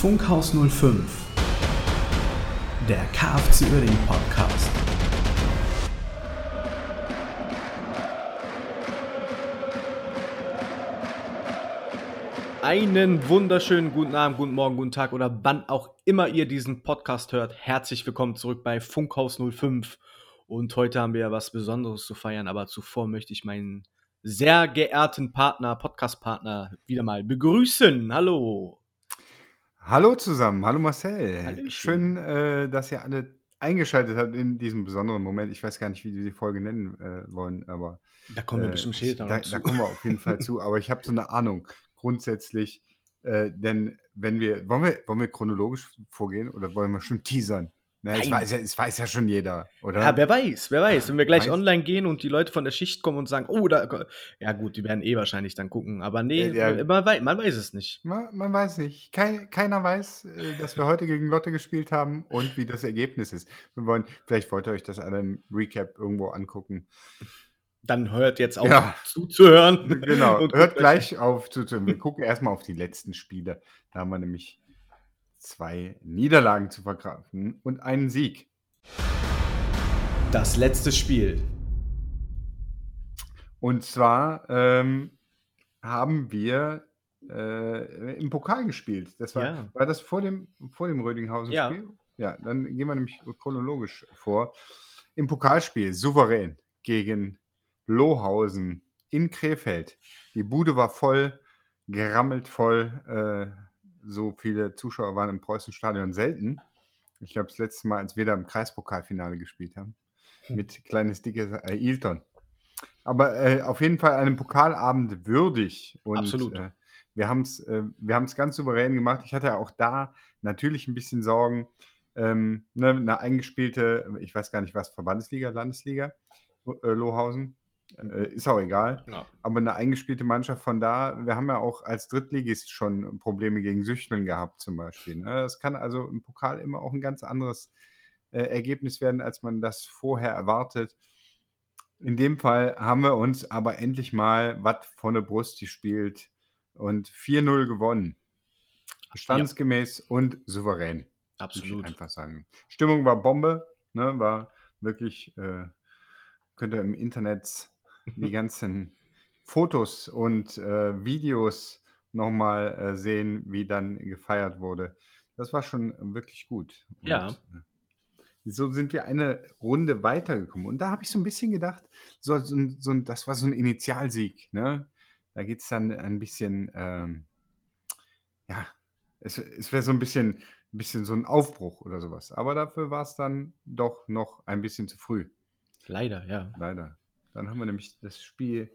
Funkhaus 05, der KFC Uerdingen Podcast. Einen wunderschönen guten Abend, guten Morgen, guten Tag oder wann auch immer ihr diesen Podcast hört. Herzlich willkommen zurück bei Funkhaus 05. Und heute haben wir ja was Besonderes zu feiern, aber zuvor möchte ich meinen sehr geehrten Partner, Podcast-Partner, wieder mal begrüßen. Hallo. Hallo zusammen, hallo Marcel. Hallöchen. Schön, äh, dass ihr alle eingeschaltet habt in diesem besonderen Moment. Ich weiß gar nicht, wie wir die Folge nennen äh, wollen, aber Da kommen wir äh, bestimmt ich, später da, noch zu. da kommen wir auf jeden Fall zu. Aber ich habe so eine Ahnung grundsätzlich, äh, denn wenn wir wollen, wir, wollen wir chronologisch vorgehen oder wollen wir schon teasern? Na, es, Nein. weiß ja, es weiß ja schon jeder, oder? Ja, wer weiß, wer weiß. Wenn wir gleich Weiß- online gehen und die Leute von der Schicht kommen und sagen, oh, da. Ja, gut, die werden eh wahrscheinlich dann gucken. Aber nee, Ja, ja. Man, weiß, man weiß es nicht. Man, man weiß nicht. Kein, keiner weiß, äh, dass wir heute gegen Lotte gespielt haben und wie das Ergebnis ist. Wir wollen, vielleicht wollt ihr euch das alle im Recap irgendwo angucken. Dann hört jetzt auf Ja. zuzuhören. Genau, hört gleich auf zuzuhören. Wir gucken erstmal auf die letzten Spiele. Da haben wir nämlich zwei Niederlagen zu verkraften und einen Sieg. Das letzte Spiel. Und zwar ähm, haben wir äh, im Pokal gespielt. Das war, Ja. war das vor dem, vor dem Ja. Rödinghausen-Spiel? Ja. dann gehen wir nämlich chronologisch vor. Im Pokalspiel souverän gegen Lohausen in Krefeld. Die Bude war voll, gerammelt voll. Äh, so viele Zuschauer waren im Preußenstadion selten. Ich glaube, das letzte Mal, als wir da im Kreispokalfinale gespielt haben. Hm. Mit kleines, dickes äh, Ilton. Aber äh, auf jeden Fall einem Pokalabend würdig. Und, Absolut. Äh, wir haben es äh, wir haben's ganz souverän gemacht. Ich hatte ja auch da natürlich ein bisschen Sorgen. Ähm, ne, eine eingespielte, ich weiß gar nicht was, Verbandsliga, Landesliga, äh, Lohausen. Äh, ist auch egal. Ja. Aber eine eingespielte Mannschaft von da, wir haben ja auch als Drittligist schon Probleme gegen Süchteln gehabt, zum Beispiel. Ne? Das kann also im Pokal immer auch ein ganz anderes äh, Ergebnis werden, als man das vorher erwartet. In dem Fall haben wir uns aber endlich mal was von der Brust gespielt und 4-0 gewonnen. Standesgemäß und souverän. Absolut. einfach sagen. Stimmung war Bombe, ne? war wirklich, äh, könnt ihr im Internet die ganzen Fotos und äh, Videos nochmal äh, sehen, wie dann gefeiert wurde. Das war schon wirklich gut. Ja. Und, äh, so sind wir eine Runde weitergekommen. Und da habe ich so ein bisschen gedacht, so, so, so, das war so ein Initialsieg. Ne? Da geht es dann ein bisschen, ähm, ja, es, es wäre so ein bisschen, ein bisschen so ein Aufbruch oder sowas. Aber dafür war es dann doch noch ein bisschen zu früh. Leider, ja. Leider. Dann haben wir nämlich das Spiel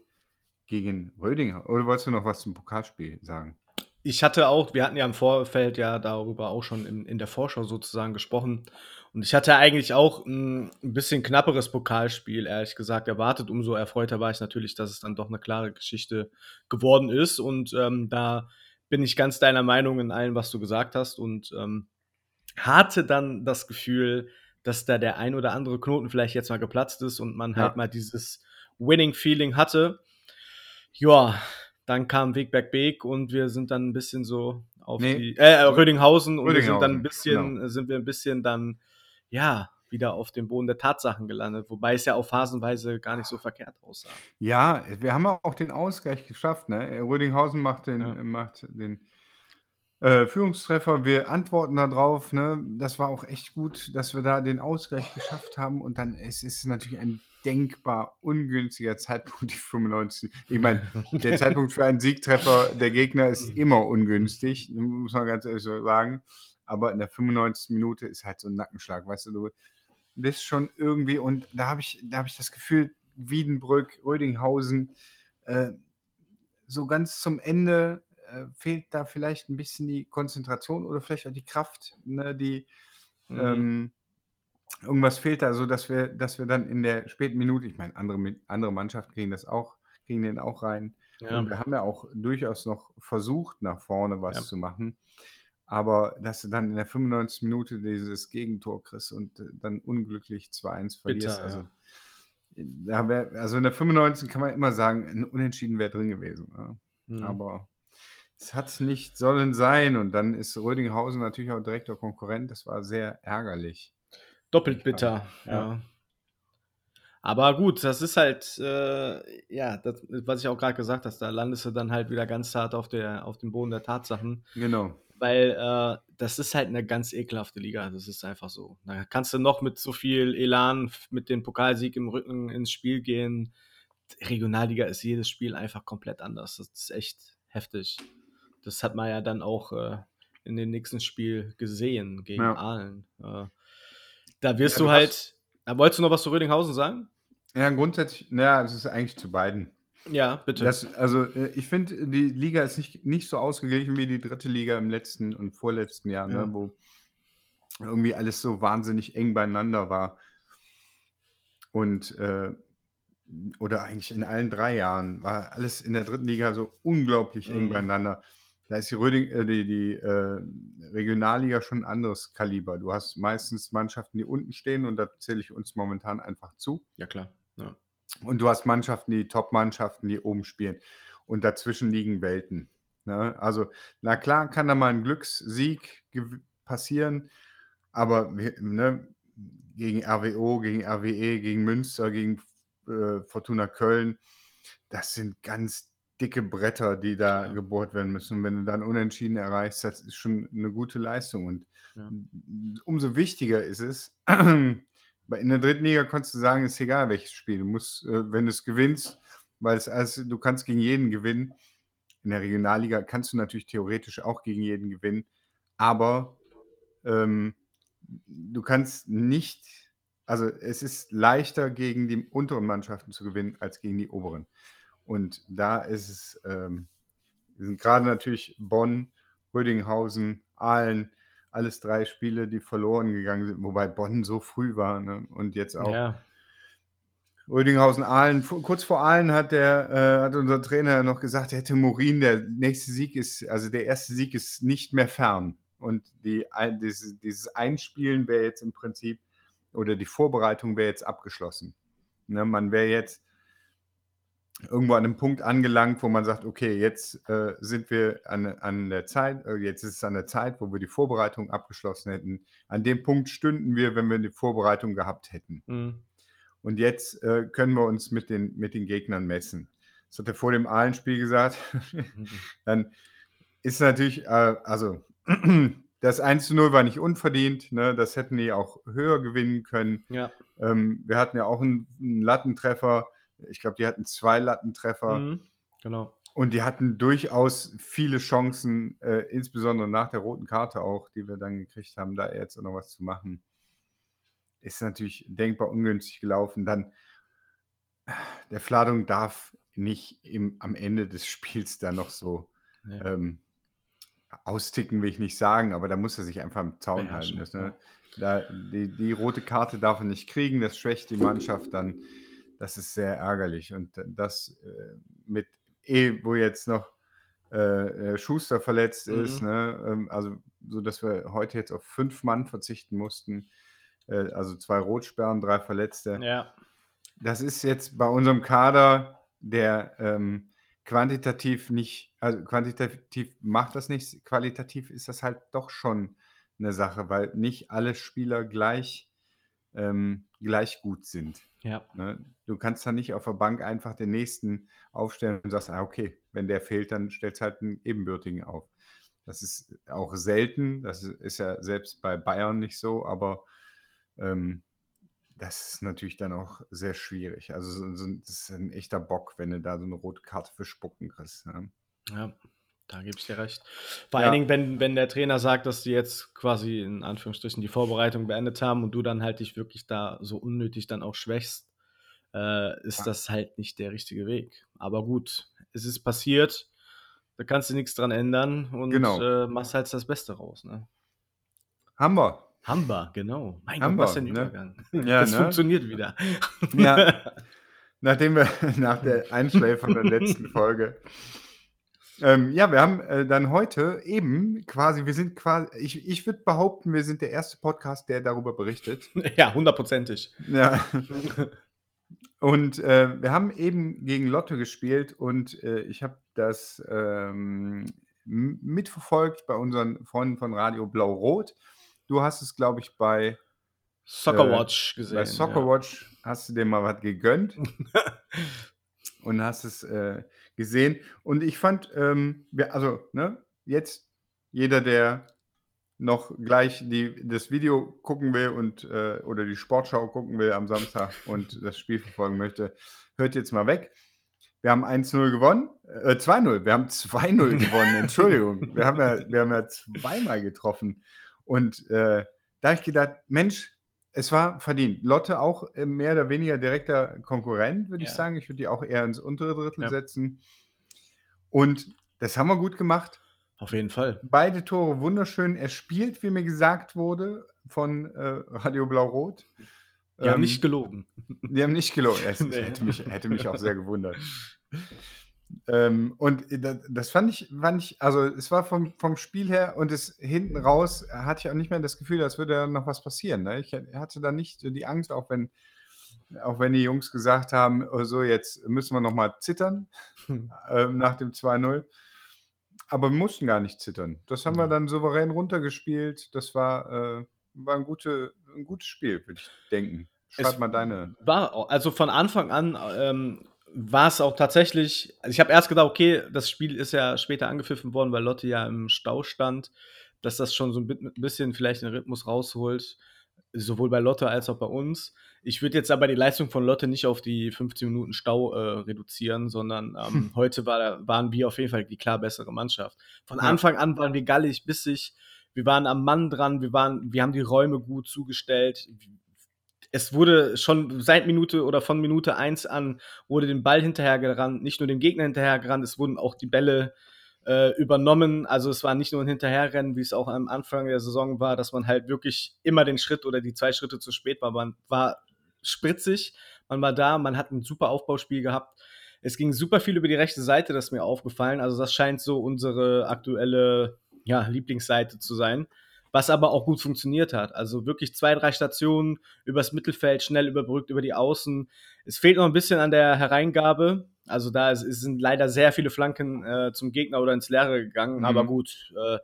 gegen Rödinger. Oder wolltest du noch was zum Pokalspiel sagen? Ich hatte auch, wir hatten ja im Vorfeld ja darüber auch schon in, in der Vorschau sozusagen gesprochen. Und ich hatte eigentlich auch ein, ein bisschen knapperes Pokalspiel, ehrlich gesagt, erwartet. Umso erfreuter war ich natürlich, dass es dann doch eine klare Geschichte geworden ist. Und ähm, da bin ich ganz deiner Meinung in allem, was du gesagt hast. Und ähm, hatte dann das Gefühl, dass da der ein oder andere Knoten vielleicht jetzt mal geplatzt ist und man Ja. halt mal dieses Winning-Feeling hatte. Ja, dann kam Wegberg Beek und wir sind dann ein bisschen so auf Nee. die äh, Rödinghausen und wir sind dann ein bisschen sind wir ein bisschen dann ja wieder auf dem Boden der Tatsachen gelandet, wobei es ja auch phasenweise gar nicht so verkehrt aussah. Ja, wir haben auch den Ausgleich geschafft. Ne? Rödinghausen macht den, Ja. macht den äh, Führungstreffer. Wir antworten darauf. Ne? Das war auch echt gut, dass wir da den Ausgleich geschafft haben. Und dann es ist natürlich ein denkbar ungünstiger Zeitpunkt, die 95. Ich meine, der Zeitpunkt für einen Siegtreffer der Gegner ist immer ungünstig, muss man ganz ehrlich so sagen. Aber in der 95. Minute ist halt so ein Nackenschlag, weißt du, du bist schon irgendwie, und da habe ich, da habe ich das Gefühl, Wiedenbrück, Rödinghausen, äh, so ganz zum Ende äh, fehlt da vielleicht ein bisschen die Konzentration oder vielleicht auch die Kraft, ne, die Mhm. ähm, irgendwas fehlt da, so dass wir, dass wir dann in der späten Minute, ich meine, andere, andere Mannschaften kriegen das auch, kriegen den auch rein. Ja. Und wir haben ja auch durchaus noch versucht, nach vorne was Ja. zu machen. Aber dass du dann in der 95. Minute dieses Gegentor kriegst und äh, dann unglücklich 2-1 verlierst. Bitter, also, ja. da wär, also in der 95 kann man immer sagen, ein Unentschieden wäre drin gewesen. Mhm. Aber es hat nicht sollen sein. Und dann ist Rödinghausen natürlich auch direkter Konkurrent. Das war sehr ärgerlich. Doppelt bitter, ja. Ja. Aber gut, das ist halt, äh, ja, das, was ich auch gerade gesagt habe, da landest du dann halt wieder ganz hart auf, der, auf dem Boden der Tatsachen. Genau. Weil äh, das ist halt eine ganz ekelhafte Liga. Das ist einfach so. Da kannst du noch mit so viel Elan, mit dem Pokalsieg im Rücken ins Spiel gehen. Regionalliga ist jedes Spiel einfach komplett anders. Das ist echt heftig. Das hat man ja dann auch äh, in dem nächsten Spiel gesehen gegen Ja. Aalen. Äh, da wirst Ja, du halt. hast- Da wolltest du noch was zu Rödinghausen sagen? Ja, grundsätzlich, naja, es ist eigentlich zu beiden. Ja, bitte. Das, also, äh, ich finde, die Liga ist nicht, nicht so ausgeglichen wie die dritte Liga im letzten und vorletzten Jahr, Ja. ne, wo irgendwie alles so wahnsinnig eng beieinander war. Und, äh, oder eigentlich in allen drei Jahren war alles in der dritten Liga so unglaublich eng Mhm. beieinander. Da ist die, Röding, äh, die, die äh, Regionalliga schon ein anderes Kaliber. Du hast meistens Mannschaften, die unten stehen und da zähle ich uns momentan einfach zu. ja, klar. Ja. Und du hast Mannschaften, die Top-Mannschaften, die oben spielen. Und dazwischen liegen Welten. Ne? Also, na klar, kann da mal ein Glückssieg passieren, aber ne, gegen RWO, gegen RWE, gegen Münster, gegen äh, Fortuna Köln, das sind ganz dicke Bretter, die da Ja. gebohrt werden müssen. Und wenn du dann Unentschieden erreichst, das ist schon eine gute Leistung. Und Ja. umso wichtiger ist es, weil in der dritten Liga konntest du sagen, ist egal welches Spiel. Du musst, äh, wenn du es gewinnst, weil es also, du kannst gegen jeden gewinnen. In der Regionalliga kannst du natürlich theoretisch auch gegen jeden gewinnen, aber ähm, du kannst nicht, also es ist leichter gegen die unteren Mannschaften zu gewinnen als gegen die oberen. Und da ist es, ähm, sind gerade natürlich Bonn, Rödinghausen, Aalen, alles drei Spiele, die verloren gegangen sind, wobei Bonn so früh war ne? und jetzt auch ja. Rödinghausen, Aalen. Kurz vor Aalen hat, der, äh, hat unser Trainer noch gesagt, der Timorin, der nächste Sieg ist, also der erste Sieg ist nicht mehr fern. Und die, dieses, dieses Einspielen wäre jetzt im Prinzip, oder die Vorbereitung wäre jetzt abgeschlossen. Ne, man wäre jetzt irgendwo an einem Punkt angelangt, wo man sagt, okay, jetzt äh, sind wir an, an der Zeit, äh, jetzt ist es an der Zeit, wo wir die Vorbereitung abgeschlossen hätten. An dem Punkt stünden wir, wenn wir die Vorbereitung gehabt hätten. Mhm. Und jetzt äh, können wir uns mit den, mit den Gegnern messen. Das hat er vor dem Ahlenspiel gesagt. Dann ist natürlich, äh, also das 1 zu 0 war nicht unverdient. Ne? Das hätten die auch höher gewinnen können. Ja. Ähm, wir hatten ja auch einen, einen Lattentreffer. Ich glaube, die hatten zwei Lattentreffer. Mhm. Genau. Und die hatten durchaus viele Chancen, äh, insbesondere nach der roten Karte auch, die wir dann gekriegt haben, da jetzt auch noch was zu machen. Ist natürlich denkbar ungünstig gelaufen. Dann, äh, der Fladung darf nicht im, am Ende des Spiels da noch so Ja. ähm, austicken, will ich nicht sagen, aber da muss er sich einfach am Zaun halten. Das, ne? da, die, die rote Karte darf er nicht kriegen, das schwächt die Mannschaft dann. Das ist sehr ärgerlich. Und das äh, mit eh, wo jetzt noch äh, äh, Schuster verletzt Mhm. ist, ne? ähm, also so dass wir heute jetzt auf fünf Mann verzichten mussten. Äh, also zwei Rotsperren, drei Verletzte. ja. Das ist jetzt bei unserem Kader, der ähm, quantitativ nicht, also quantitativ macht das nicht, qualitativ ist das halt doch schon eine Sache, weil nicht alle Spieler gleich, ähm, gleich gut sind. Ja. Ne? Du kannst da nicht auf der Bank einfach den nächsten aufstellen und sagst, ah, okay, wenn der fehlt, dann stellst halt einen ebenbürtigen auf. Das ist auch selten, das ist ja selbst bei Bayern nicht so, aber ähm, das ist natürlich dann auch sehr schwierig. Also so, so, das ist ein echter Bock, wenn du da so eine rote Karte für Spucken kriegst. Ne? Ja, da gebe ich dir recht. Vor Ja. allen Dingen, wenn, wenn der Trainer sagt, dass die jetzt quasi in Anführungsstrichen die Vorbereitung beendet haben und du dann halt dich wirklich da so unnötig dann auch schwächst, äh, ist Ja. das halt nicht der richtige Weg. Aber gut, es ist passiert, da kannst du nichts dran ändern und Genau. äh, machst halt das Beste raus. Ne? Haben wir. Hamba, genau. Mein Haben Gott, was wir, ein ne? Übergang. Ja, das ne? funktioniert wieder. Ja. Nachdem wir nach der Einschläfer der letzten Folge. Ähm, ja, wir haben äh, dann heute eben quasi, wir sind quasi, ich, ich würde behaupten, wir sind der erste Podcast, der darüber berichtet. ja, hundertprozentig. Ja. Und äh, wir haben eben gegen Lotto gespielt und äh, ich habe das, ähm, mitverfolgt bei unseren Freunden von Radio Blau-Rot. Du hast es, glaube ich, bei Soccerwatch äh, gesehen. Bei Soccerwatch ja. hast du dir mal was gegönnt und hast es äh, gesehen. Und ich fand, ähm, also, ne, jetzt jeder, der noch gleich die, das Video gucken will und äh, oder die Sportschau gucken will am Samstag und das Spiel verfolgen möchte, hört jetzt mal weg. Wir haben 1-0 gewonnen, äh, 2-0, wir haben 2-0 gewonnen, Entschuldigung. Wir haben, ja, wir haben ja zweimal getroffen. Und äh, da habe ich gedacht, Mensch, es war verdient. Lotte auch äh, mehr oder weniger direkter Konkurrent, würde ja. ich sagen. Ich würde die auch eher ins untere Drittel ja. setzen. Und das haben wir gut gemacht. Auf jeden Fall. Beide Tore wunderschön erspielt, wie mir gesagt wurde von äh, Radio Blau-Rot. Die ähm, haben nicht gelogen. Die haben nicht gelogen. Es, nee. hätte, mich, hätte mich auch sehr gewundert. Ähm, und das fand ich, fand ich, also es war vom, vom Spiel her und es hinten raus hatte ich auch nicht mehr das Gefühl, als würde noch was passieren. Ne? Ich hatte da nicht die Angst, auch wenn, auch wenn die Jungs gesagt haben, oh, so jetzt müssen wir noch mal zittern hm. äh, nach dem 2-0. Aber wir mussten gar nicht zittern. Das haben wir dann souverän runtergespielt. Das war, äh, war ein, gute, ein gutes Spiel, würde ich denken. Schreib es mal deine. War, also von Anfang an ähm, war es auch tatsächlich, also ich habe erst gedacht, okay, das Spiel ist ja später angepfiffen worden, weil Lotte ja im Stau stand, dass das schon so ein bisschen vielleicht den Rhythmus rausholt, sowohl bei Lotte als auch bei uns. Ich würde jetzt aber die Leistung von Lotte nicht auf die 15 Minuten Stau äh, reduzieren, sondern ähm, hm. heute war, waren wir auf jeden Fall die klar bessere Mannschaft. Von ja. Anfang an waren wir gallig, bissig, wir waren am Mann dran, wir, waren, wir haben die Räume gut zugestellt. Es wurde schon seit Minute oder von Minute 1 an wurde den Ball hinterhergerannt, nicht nur dem Gegner hinterhergerannt, es wurden auch die Bälle äh, übernommen. Also es war nicht nur ein Hinterherrennen, wie es auch am Anfang der Saison war, dass man halt wirklich immer den Schritt oder die zwei Schritte zu spät war. Man war spritzig. Man war da, man hat ein super Aufbauspiel gehabt. Es ging super viel über die rechte Seite, das ist mir aufgefallen. Also das scheint so unsere aktuelle ja, Lieblingsseite zu sein, was aber auch gut funktioniert hat. Also wirklich zwei, drei Stationen übers Mittelfeld, schnell überbrückt über die Außen. Es fehlt noch ein bisschen an der Hereingabe. Also da sind leider sehr viele Flanken äh, zum Gegner oder ins Leere gegangen. Mhm. Aber gut, äh,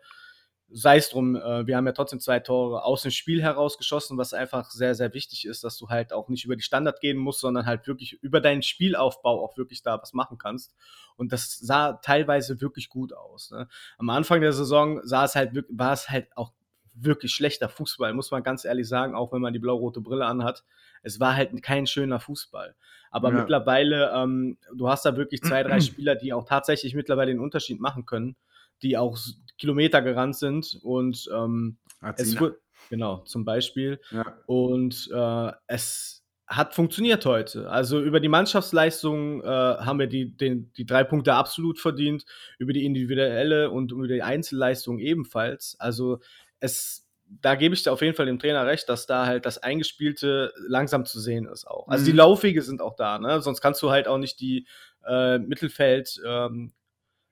sei es drum, äh, wir haben ja trotzdem zwei Tore aus dem Spiel herausgeschossen, was einfach sehr, sehr wichtig ist, dass du halt auch nicht über die Standard gehen musst, sondern halt wirklich über deinen Spielaufbau auch wirklich da was machen kannst. Und das sah teilweise wirklich gut aus. Ne? Am Anfang der Saison sah es halt, war es halt auch wirklich schlechter Fußball, muss man ganz ehrlich sagen, auch wenn man die blau-rote Brille anhat. Es war halt kein schöner Fußball. Aber ja. mittlerweile, ähm, du hast da wirklich zwei, drei Spieler, die auch tatsächlich mittlerweile den Unterschied machen können die auch Kilometer gerannt sind und ähm, es wurde, genau, zum Beispiel. Ja. Und äh, es hat funktioniert heute. Also über die Mannschaftsleistung äh, haben wir die, den, die drei Punkte absolut verdient, über die individuelle und über die Einzelleistung ebenfalls. Also es, da gebe ich dir auf jeden Fall dem Trainer recht, dass da halt das Eingespielte langsam zu sehen ist auch. Also mhm. die Laufwege sind auch da, ne? Sonst kannst du halt auch nicht die äh, Mittelfeld ähm,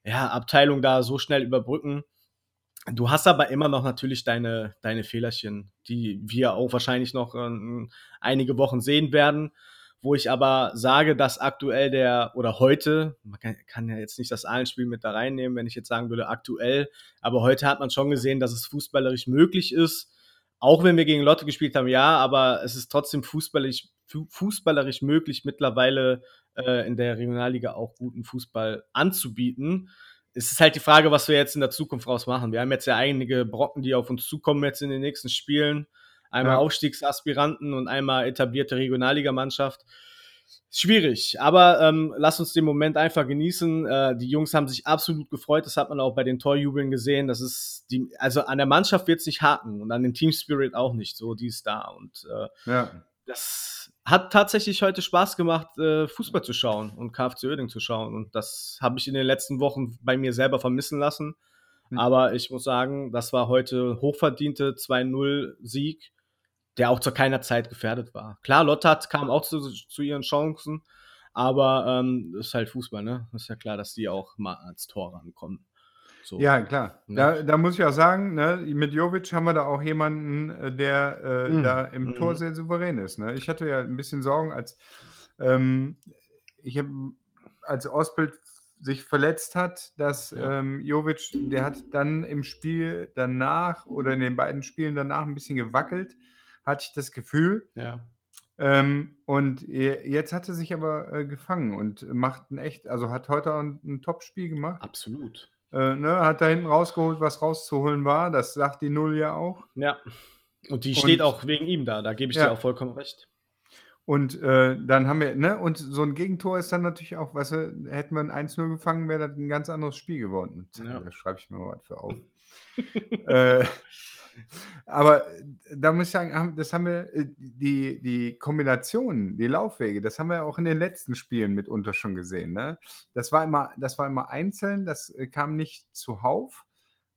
ja, Abteilung da so schnell überbrücken. Du hast aber immer noch natürlich deine, deine Fehlerchen, die wir auch wahrscheinlich noch äh, einige Wochen sehen werden. Wo ich aber sage, dass aktuell der oder heute, man kann, kann ja jetzt nicht das Ahlenspiel mit da reinnehmen, wenn ich jetzt sagen würde aktuell, aber heute hat man schon gesehen, dass es fußballerisch möglich ist. Auch wenn wir gegen Lotte gespielt haben, ja, aber es ist trotzdem fußballerisch, fußballerisch möglich, mittlerweile äh, in der Regionalliga auch guten Fußball anzubieten. Es ist halt die Frage, was wir jetzt in der Zukunft raus machen. Wir haben jetzt ja einige Brocken, die auf uns zukommen jetzt in den nächsten Spielen. Einmal ja. Aufstiegsaspiranten und einmal etablierte Regionalligamannschaft. Schwierig, aber ähm, lass uns den Moment einfach genießen. Äh, die Jungs haben sich absolut gefreut, das hat man auch bei den Torjubeln gesehen. Das ist die, also an der Mannschaft wird es nicht haken und an dem Team Spirit auch nicht. So, die ist da und äh, ja. das hat tatsächlich heute Spaß gemacht, äh, Fußball zu schauen und KFC Oerding zu schauen. Und das habe ich in den letzten Wochen bei mir selber vermissen lassen. Mhm. Aber ich muss sagen, das war heute hochverdiente 2-0-Sieg, der auch zu keiner Zeit gefährdet war. Klar, Lottat kam auch zu, zu ihren Chancen, aber ähm, ist halt Fußball, ne? Ist ja klar, dass die auch mal als Tor rankommen. So. Ja, klar. Ne? Da, da muss ich auch sagen, ne, mit Jovic haben wir da auch jemanden, äh, der äh, mhm. da im mhm. Tor sehr souverän ist. Ne? Ich hatte ja ein bisschen Sorgen, als ähm, ich habe als Ausbild sich verletzt hat, dass Ja. ähm, Jovic, der hat dann im Spiel danach oder in den beiden Spielen danach ein bisschen gewackelt, hatte ich das Gefühl. Ja. Ähm, und je- jetzt hat er sich aber äh, gefangen und macht ein echt, also hat heute auch ein, ein Top-Spiel gemacht. Absolut. Äh, ne, hat da hinten rausgeholt, was rauszuholen war. Das sagt die Null ja auch. Ja. Und die steht Und- auch wegen ihm da. Da gebe ich Ja. dir auch vollkommen recht. Und äh, dann haben wir, ne, und so ein Gegentor ist dann natürlich auch, weißt du, hätten wir ein 1-0 gefangen, wäre das ein ganz anderes Spiel geworden. Ja. Da schreibe ich mir mal was für auf. äh, aber da muss ich sagen, das haben wir, äh, die, die Kombinationen, die Laufwege, das haben wir auch in den letzten Spielen mitunter schon gesehen. Ne? Das, war immer, das war immer einzeln, das äh, kam nicht zuhauf.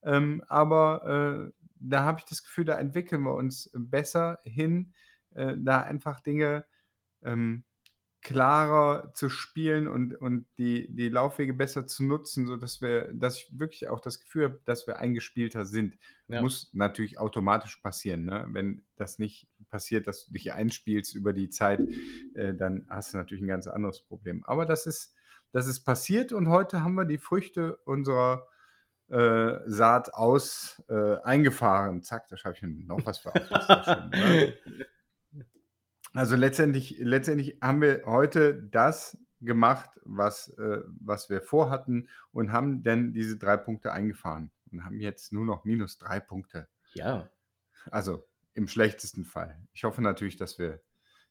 Ähm, aber äh, da habe ich das Gefühl, da entwickeln wir uns besser hin, äh, da einfach Dinge ähm, klarer zu spielen und, und die, die Laufwege besser zu nutzen, sodass wir, dass ich wirklich auch das Gefühl habe, dass wir eingespielter sind. Ja. Muss natürlich automatisch passieren. Ne? Wenn das nicht passiert, dass du dich einspielst über die Zeit, äh, dann hast du natürlich ein ganz anderes Problem. Aber das ist, das ist passiert und heute haben wir die Früchte unserer äh, Saat aus äh, eingefahren. Zack, da schreibe ich noch was für auf. Das ist ja schön, ne? Also letztendlich, letztendlich haben wir heute das gemacht, was, äh, was wir vorhatten und haben dann diese drei Punkte eingefahren und haben jetzt nur noch minus drei Punkte. Ja. Also im schlechtesten Fall. Ich hoffe natürlich, dass wir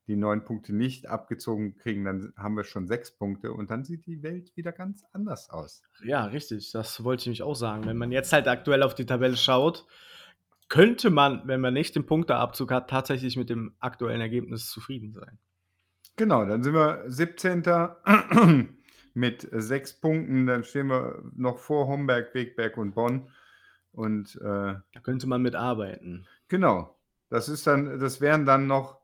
die neun Punkte nicht abgezogen kriegen, dann haben wir schon sechs Punkte und dann sieht die Welt wieder ganz anders aus. Ja, richtig. Das wollte ich nämlich auch sagen. Wenn man jetzt halt aktuell auf die Tabelle schaut, könnte man, wenn man nicht den Punkteabzug hat, tatsächlich mit dem aktuellen Ergebnis zufrieden sein. Genau, dann sind wir 17. mit sechs Punkten, dann stehen wir noch vor Homberg, Wegberg und Bonn. Und äh, Da könnte man mitarbeiten. Genau. Das ist dann, das wären dann noch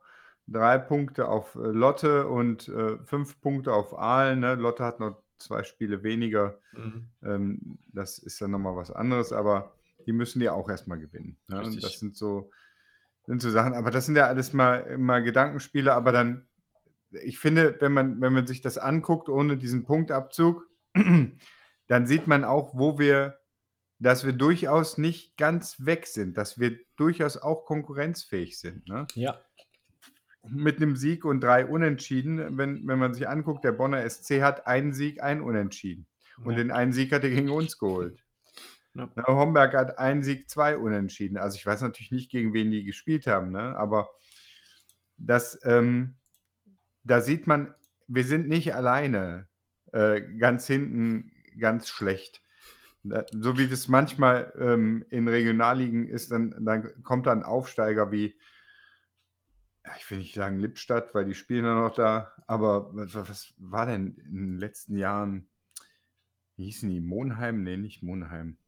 drei Punkte auf äh, Lotte und äh, fünf Punkte auf Aalen. Ne? Lotte hat noch zwei Spiele weniger. Mhm. Ähm, das ist dann nochmal was anderes, aber die müssen ja auch erstmal gewinnen. Ne? Und das sind so, sind so Sachen, aber das sind ja alles mal, mal Gedankenspiele, aber dann, ich finde, wenn man, wenn man sich das anguckt ohne diesen Punktabzug, dann sieht man auch, wo wir, dass wir durchaus nicht ganz weg sind, dass wir durchaus auch konkurrenzfähig sind. Ne? Ja. Mit einem Sieg und drei Unentschieden, wenn, wenn man sich anguckt, der Bonner SC hat einen Sieg, einen Unentschieden. Und ja. den einen Sieg hat er gegen uns geholt. Ja. Ne, Homberg hat einen Sieg, zwei Unentschieden. Also ich weiß natürlich nicht, gegen wen die gespielt haben, ne? aber das, ähm, da sieht man, wir sind nicht alleine äh, ganz hinten ganz schlecht. So wie das manchmal ähm, in Regionalligen ist, dann, dann kommt da ein Aufsteiger wie, ich will nicht sagen Lippstadt, weil die spielen ja noch da, aber was, was war denn in den letzten Jahren? Wie hießen die? Monheim? Nee, nicht Monheim.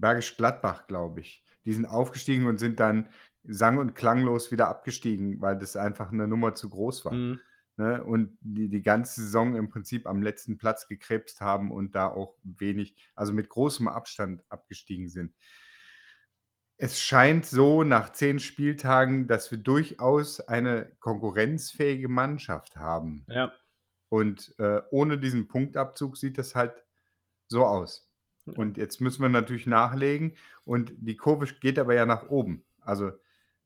Bergisch Gladbach, glaube ich. Die sind aufgestiegen und sind dann sang- und klanglos wieder abgestiegen, weil das einfach eine Nummer zu groß war. Mhm. Ne? Und die die ganze Saison im Prinzip am letzten Platz gekrebst haben und da auch wenig, also mit großem Abstand abgestiegen sind. Es scheint so nach zehn Spieltagen, dass wir durchaus eine konkurrenzfähige Mannschaft haben. Ja. Und äh, ohne diesen Punktabzug sieht das halt so aus. Und jetzt müssen wir natürlich nachlegen. Und die Kurve geht aber ja nach oben. Also,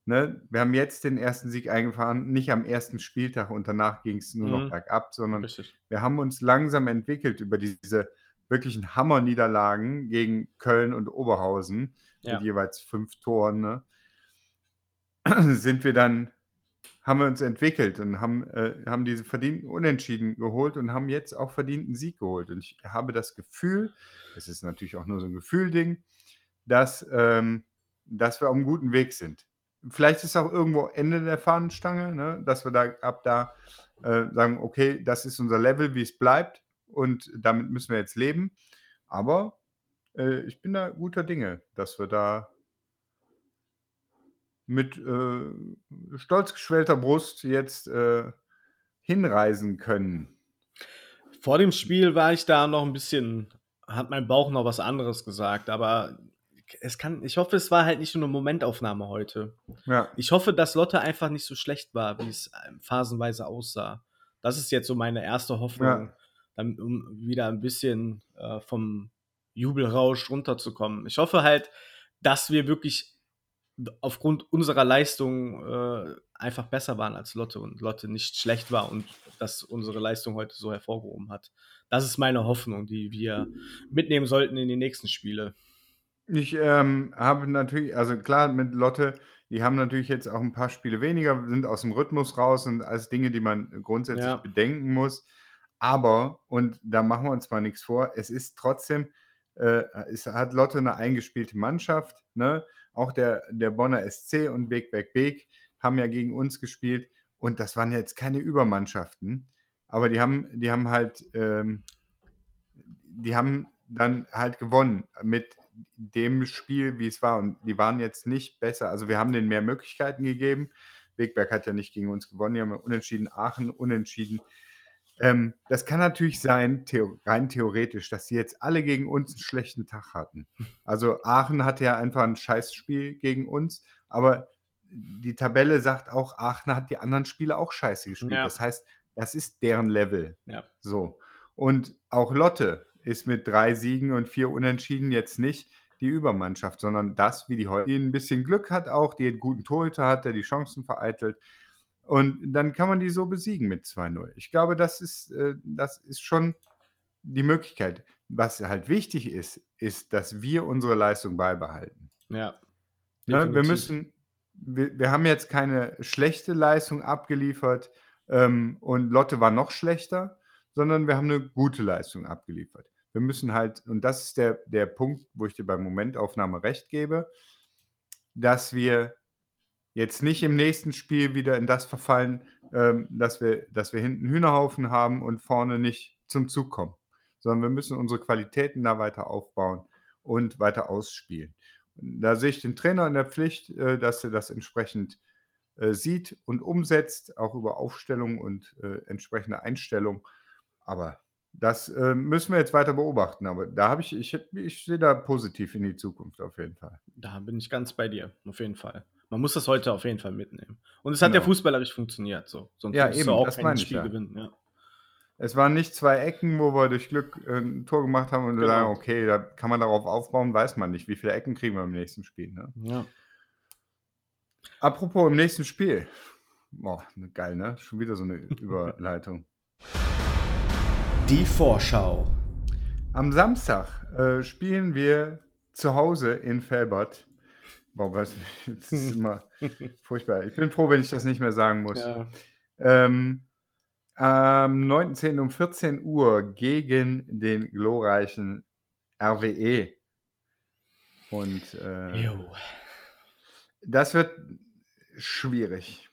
ne, wir haben jetzt den ersten Sieg eingefahren, nicht am ersten Spieltag und danach ging es nur noch Mhm. bergab, sondern Richtig. wir haben uns langsam entwickelt über diese wirklichen Hammerniederlagen gegen Köln und Oberhausen Ja. mit jeweils fünf Toren. Ne? Sind wir dann, haben wir uns entwickelt und haben, äh, haben diese verdienten Unentschieden geholt und haben jetzt auch verdienten Sieg geholt. Und ich habe das Gefühl, es ist natürlich auch nur so ein Gefühlding, dass, ähm, dass wir auf einem guten Weg sind. Vielleicht ist auch irgendwo Ende der Fahnenstange, ne? dass wir da ab da äh, sagen, okay, das ist unser Level, wie es bleibt und damit müssen wir jetzt leben. Aber äh, ich bin da guter Dinge, dass wir da mit äh, stolz geschwellter Brust jetzt äh, hinreisen können. Vor dem Spiel war ich da noch ein bisschen, hat mein Bauch noch was anderes gesagt, aber es kann, ich hoffe, es war halt nicht nur eine Momentaufnahme heute. Ja, Ich hoffe, dass Lotte einfach nicht so schlecht war, wie es ähm, phasenweise aussah. Das ist jetzt so meine erste Hoffnung, Ja. dann, um wieder ein bisschen äh, vom Jubelrausch runterzukommen. Ich hoffe halt, dass wir wirklich aufgrund unserer Leistung äh, einfach besser waren als Lotte und Lotte nicht schlecht war und dass unsere Leistung heute so hervorgehoben hat. Das ist meine Hoffnung, die wir mitnehmen sollten in die nächsten Spiele. Ich ähm, habe natürlich, also klar, mit Lotte, die haben natürlich jetzt auch ein paar Spiele weniger, sind aus dem Rhythmus raus und als Dinge, die man grundsätzlich Ja. bedenken muss. Aber, und da machen wir uns mal nichts vor, es ist trotzdem, äh, es hat Lotte eine eingespielte Mannschaft. Ne? Auch der, der Bonner SC und Beek Beek Beek haben ja gegen uns gespielt und das waren jetzt keine Übermannschaften, aber die haben, die haben halt, ähm, die haben dann halt gewonnen mit dem Spiel, wie es war. Und die waren jetzt nicht besser. Also wir haben denen mehr Möglichkeiten gegeben. Wegberg hat ja nicht gegen uns gewonnen. Die haben unentschieden, Aachen unentschieden. Ähm, das kann natürlich sein, theo rein theoretisch, dass sie jetzt alle gegen uns einen schlechten Tag hatten. Also Aachen hatte ja einfach ein Scheißspiel gegen uns, aber die Tabelle sagt auch, Aachen hat die anderen Spiele auch scheiße gespielt. Ja. Das heißt, das ist deren Level. Ja. So. Und auch Lotte ist mit drei Siegen und vier Unentschieden jetzt nicht die Übermannschaft, sondern das, wie die heute, die ein bisschen Glück hat auch, die einen guten Torhüter hat, der die Chancen vereitelt. Und dann kann man die so besiegen mit 2-0. Ich glaube, das ist, äh, das ist schon die Möglichkeit. Was halt wichtig ist, ist, dass wir unsere Leistung beibehalten. Ja. Ne? Wir definitiv. müssen, wir, wir haben jetzt keine schlechte Leistung abgeliefert ähm, und Lotte war noch schlechter, sondern wir haben eine gute Leistung abgeliefert. Wir müssen halt, und das ist der, der Punkt, wo ich dir bei Momentaufnahme recht gebe, dass wir jetzt nicht im nächsten Spiel wieder in das verfallen, ähm, dass, wir, dass wir hinten Hühnerhaufen haben und vorne nicht zum Zug kommen, sondern wir müssen unsere Qualitäten da weiter aufbauen und weiter ausspielen. Da sehe ich den Trainer in der Pflicht, äh, dass er das entsprechend äh, sieht und umsetzt, auch über Aufstellung und äh, entsprechende Einstellung. Aber das äh, müssen wir jetzt weiter beobachten. Aber da habe ich, ich, ich sehe da positiv in die Zukunft auf jeden Fall. Da bin ich ganz bei dir, auf jeden Fall. Man muss das heute auf jeden Fall mitnehmen. Und es hat ja Genau. fußballerisch funktioniert, so. Sonst Ja, eben, auch das kein meine ich Spiel ja. gewinnen. Ja. Es waren nicht zwei Ecken, wo wir durch Glück äh, ein Tor gemacht haben und wir Genau. sagen, okay, da kann man darauf aufbauen, weiß man nicht. Wie viele Ecken kriegen wir im nächsten Spiel? Ne? Ja. Apropos im nächsten Spiel. Boah, ne- geil, ne? Schon wieder so eine Überleitung. Die Vorschau. Am Samstag äh, spielen wir zu Hause in Felbert. Boah, was, das ist immer furchtbar. Ich bin froh, wenn ich das nicht mehr sagen muss. Ja. Ähm, am 19. um 14 Uhr gegen den glorreichen RWE. Und äh, das wird schwierig,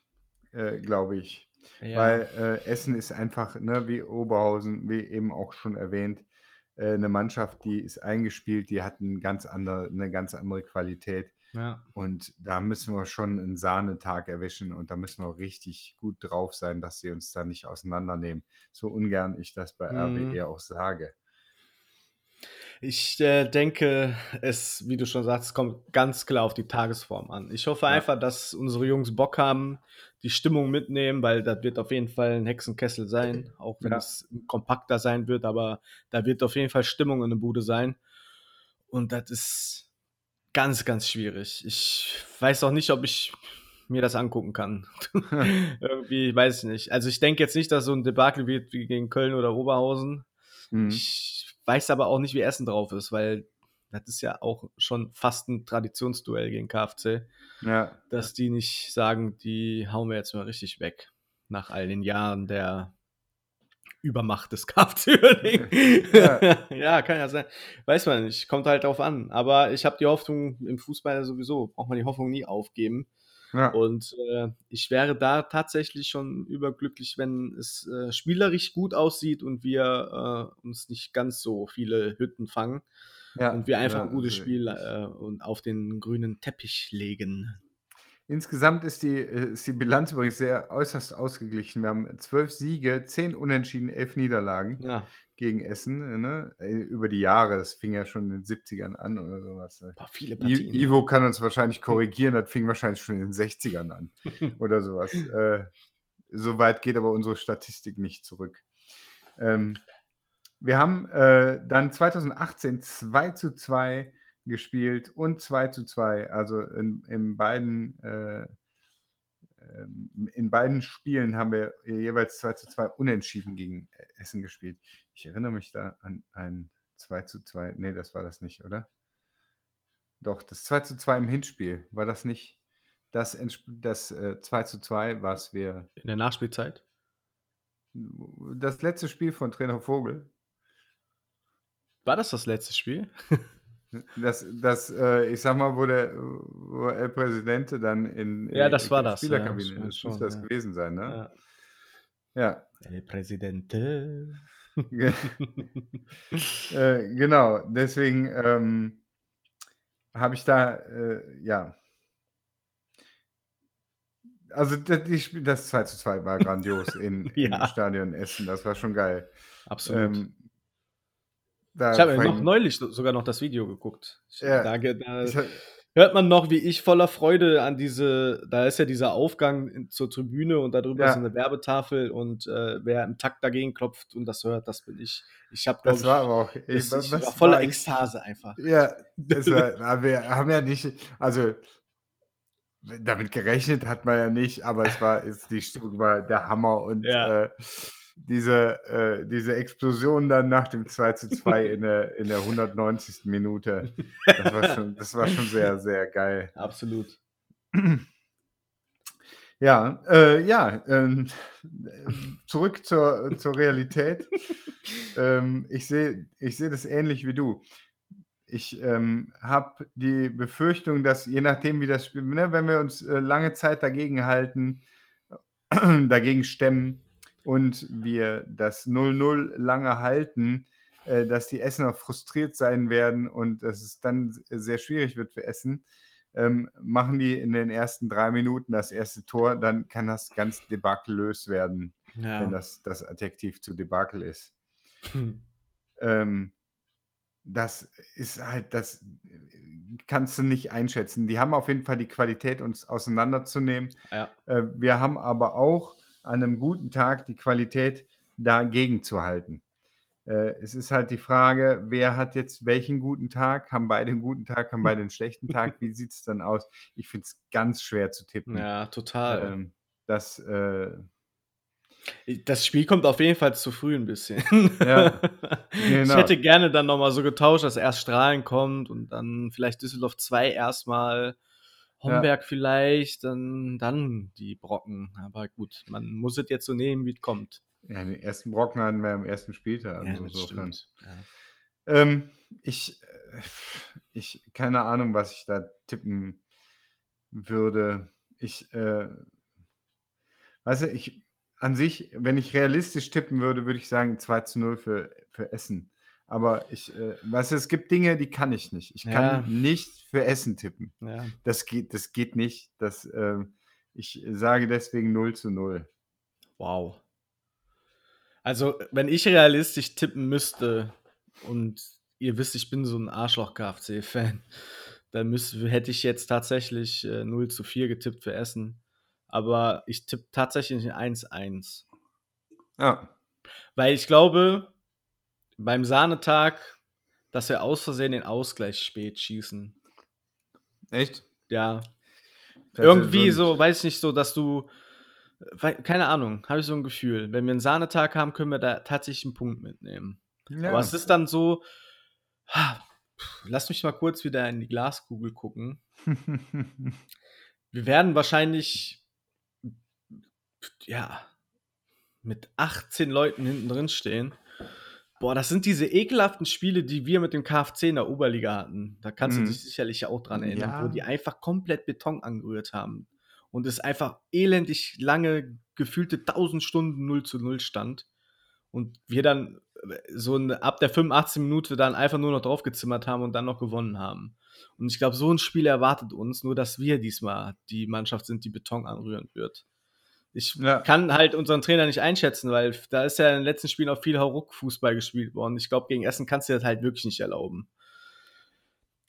äh, glaube ich. Ja. Weil äh, Essen ist einfach, ne, wie Oberhausen, wie eben auch schon erwähnt, äh, eine Mannschaft, die ist eingespielt, die hat ein ganz andere, eine ganz andere Qualität. Ja. Und da müssen wir schon einen Sahnetag erwischen und da müssen wir richtig gut drauf sein, dass sie uns da nicht auseinandernehmen. So ungern ich das bei Mhm. RWE auch sage. Ich äh, denke, es, wie du schon sagst, kommt ganz klar auf die Tagesform an. Ich hoffe Ja. einfach, dass unsere Jungs Bock haben, die Stimmung mitnehmen, weil das wird auf jeden Fall ein Hexenkessel sein, auch wenn Ja. es kompakter sein wird, aber da wird auf jeden Fall Stimmung in der Bude sein. Und das ist ganz, ganz schwierig. Ich weiß auch nicht, ob ich mir das angucken kann. Irgendwie, weiß ich nicht. Also ich denke jetzt nicht, dass so ein Debakel wird wie gegen Köln oder Oberhausen. Mhm. Ich weiß aber auch nicht, wie Essen drauf ist, weil das ist ja auch schon fast ein Traditionsduell gegen KFC, Ja, dass die nicht sagen, die hauen wir jetzt mal richtig weg. Nach all den Jahren der Übermacht des KFC Uerdingen. Ja. ja, kann ja sein. Weiß man nicht. Kommt halt drauf an. Aber ich habe die Hoffnung im Fußball sowieso, braucht man die Hoffnung nie aufgeben. ja. Und äh, ich wäre da tatsächlich schon überglücklich, wenn es äh, spielerisch gut aussieht und wir äh, uns nicht ganz so viele Hütten fangen ja. und wir einfach ein gutes Spiel äh, und auf den grünen Teppich legen. Insgesamt ist die, äh, ist die Bilanz übrigens sehr äußerst ausgeglichen. Wir haben zwölf Siege, zehn Unentschieden, elf Niederlagen Ja, gegen Essen. Ne? Äh, Über die Jahre, das fing ja schon in den 70ern an oder sowas. äh. paar viele I Partien. Ivo kann uns wahrscheinlich korrigieren, das fing wahrscheinlich schon in den 60ern an oder sowas. Äh, so weit geht aber unsere Statistik nicht zurück. Ähm, wir haben äh, dann 2018 2 zu 2 gespielt und 2 zu 2. Also in, in beiden äh, ähm, in beiden Spielen haben wir jeweils 2 zu 2 unentschieden gegen Essen gespielt. Ich erinnere mich da an ein 2 zu 2. Nee, das war das nicht, oder? Doch, das 2 zu 2 im Hinspiel. War das nicht das, das äh, 2 zu 2, was wir. In der Nachspielzeit? Das letzte Spiel von Trainer Vogel. War das das letzte Spiel? Das, das äh, ich sag mal, wo der wo El Presidente dann in, ja, das in war das. Spielerkabine ja, schon, muss das ja. gewesen sein, ne? Ja. Ja. El Presidente. äh, genau, deswegen ähm, habe ich da, äh, ja. Also das, die das 2 zu 2 war grandios in, Ja. im Stadion Essen, das war schon geil. Absolut. Ähm, da ich habe vor noch neulich so- sogar noch das Video geguckt. Ja. da, da hört man noch, wie ich voller Freude an diese, da ist ja dieser Aufgang zur Tribüne und darüber Ja. ist eine Werbetafel und äh, wer im Takt dagegen klopft und das hört, das bin ich. Ich habe das war aber auch. ich, ich- ich, war voller war ich- Ekstase einfach. Ja, das war, wir haben ja nicht, also damit gerechnet hat man ja nicht, aber es war, ist, die Stimmung war der Hammer und Ja. äh, diese, äh, diese Explosion dann nach dem 2 zu 2 in der, in der 190. Minute, das war schon, das war schon sehr, sehr geil. Absolut. Ja, äh, ja, ähm, zurück zur, zur Realität. ähm, ich sehe ich seh das ähnlich wie du. Ich ähm, habe die Befürchtung, dass je nachdem, wie das Spiel, ne, wenn wir uns äh, lange Zeit dagegen halten, dagegen stemmen und wir das 0-0 lange halten, äh, dass die Essener frustriert sein werden und dass es dann sehr schwierig wird für Essen ähm, machen die in den ersten drei Minuten das erste Tor, dann kann das ganz debakelös werden, Ja. wenn das das Adjektiv zu Debakel ist. Hm. Ähm, das ist halt, das kannst du nicht einschätzen. Die haben auf jeden Fall die Qualität, uns auseinanderzunehmen. Ja. Äh, wir haben aber auch an einem guten Tag die Qualität, dagegen zu halten. Äh, es ist halt die Frage, wer hat jetzt welchen guten Tag? Haben beide einen guten Tag, haben beide einen schlechten Tag? Wie sieht es dann aus? Ich finde es ganz schwer zu tippen. ja, total. Ähm, das, äh, Das Spiel kommt auf jeden Fall zu früh ein bisschen. Ja, Ich genau. hätte gerne dann nochmal so getauscht, dass erst Strahlen kommt und dann vielleicht Düsseldorf 2 erstmal, Homberg vielleicht, dann, dann die Brocken. Aber gut, man muss es jetzt so nehmen, wie es kommt. ja, den ersten Brocken hatten wir am ersten Spieltag. Ja, also das stimmt. Ja. Ähm, ich, äh, ich, keine Ahnung, was ich da tippen würde. Ich, äh, weißt du, ich, an sich, wenn ich realistisch tippen würde, würde ich sagen 2 zu 0 für, für Essen. Aber ich, äh, weißt du, es gibt Dinge, die kann ich nicht. Ich kann Ja. nicht für Essen tippen. Ja. Das geht, das geht nicht. Das, ähm, ich sage deswegen 0 zu 0. Wow. Also, wenn ich realistisch tippen müsste und ihr wisst, ich bin so ein Arschloch-KFC-Fan, dann müsste, hätte ich jetzt tatsächlich äh, 0 zu 4 getippt für Essen. Aber ich tippe tatsächlich ein 1-1. Ja. Weil ich glaube, beim Sahnetag, dass wir aus Versehen den Ausgleich spät schießen. Echt? Ja. Das Irgendwie so, weiß ich nicht, so, dass du. Keine Ahnung, habe ich so ein Gefühl. Wenn wir einen Sahnetag haben, können wir da tatsächlich einen Punkt mitnehmen. Ja. Aber es ist dann so. Lass mich mal kurz wieder in die Glaskugel gucken. Wir werden wahrscheinlich. Ja. Mit 18 Leuten hinten drin stehen. Boah, das sind diese ekelhaften Spiele, die wir mit dem KFC in der Oberliga hatten. Da kannst Mhm. du dich sicherlich auch dran erinnern, Ja. wo die einfach komplett Beton angerührt haben. Und es einfach elendig lange, gefühlte 1000 Stunden 0 zu 0 stand. Und wir dann äh, so eine, ab der 85. Minute dann einfach nur noch draufgezimmert haben und dann noch gewonnen haben. Und ich glaube, so ein Spiel erwartet uns, nur dass wir diesmal die Mannschaft sind, die Beton anrühren wird. Ich Ja. kann halt unseren Trainer nicht einschätzen, weil da ist ja in den letzten Spielen auch viel Hauruck-Fußball gespielt worden. Ich glaube, gegen Essen kannst du das halt wirklich nicht erlauben.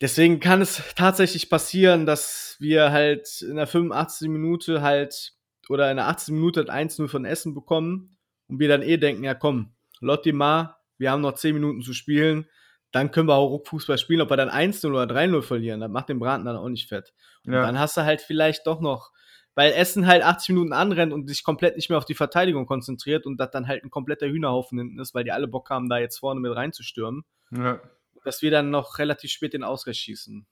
Deswegen kann es tatsächlich passieren, dass wir halt in der 85. Minute halt oder in der 80. Minute halt 1-0 von Essen bekommen und wir dann eh denken, ja komm, Lotti Ma, wir haben noch 10 Minuten zu spielen, dann können wir auch Fußball spielen. Ob wir dann 1-0 oder 3-0 verlieren, das macht den Braten dann auch nicht fett. Und Ja. dann hast du halt vielleicht doch noch, weil Essen halt 80 Minuten anrennt und sich komplett nicht mehr auf die Verteidigung konzentriert und das dann halt ein kompletter Hühnerhaufen hinten ist, weil die alle Bock haben, da jetzt vorne mit reinzustürmen, Ja. dass wir dann noch relativ spät den Ausgleich schießen.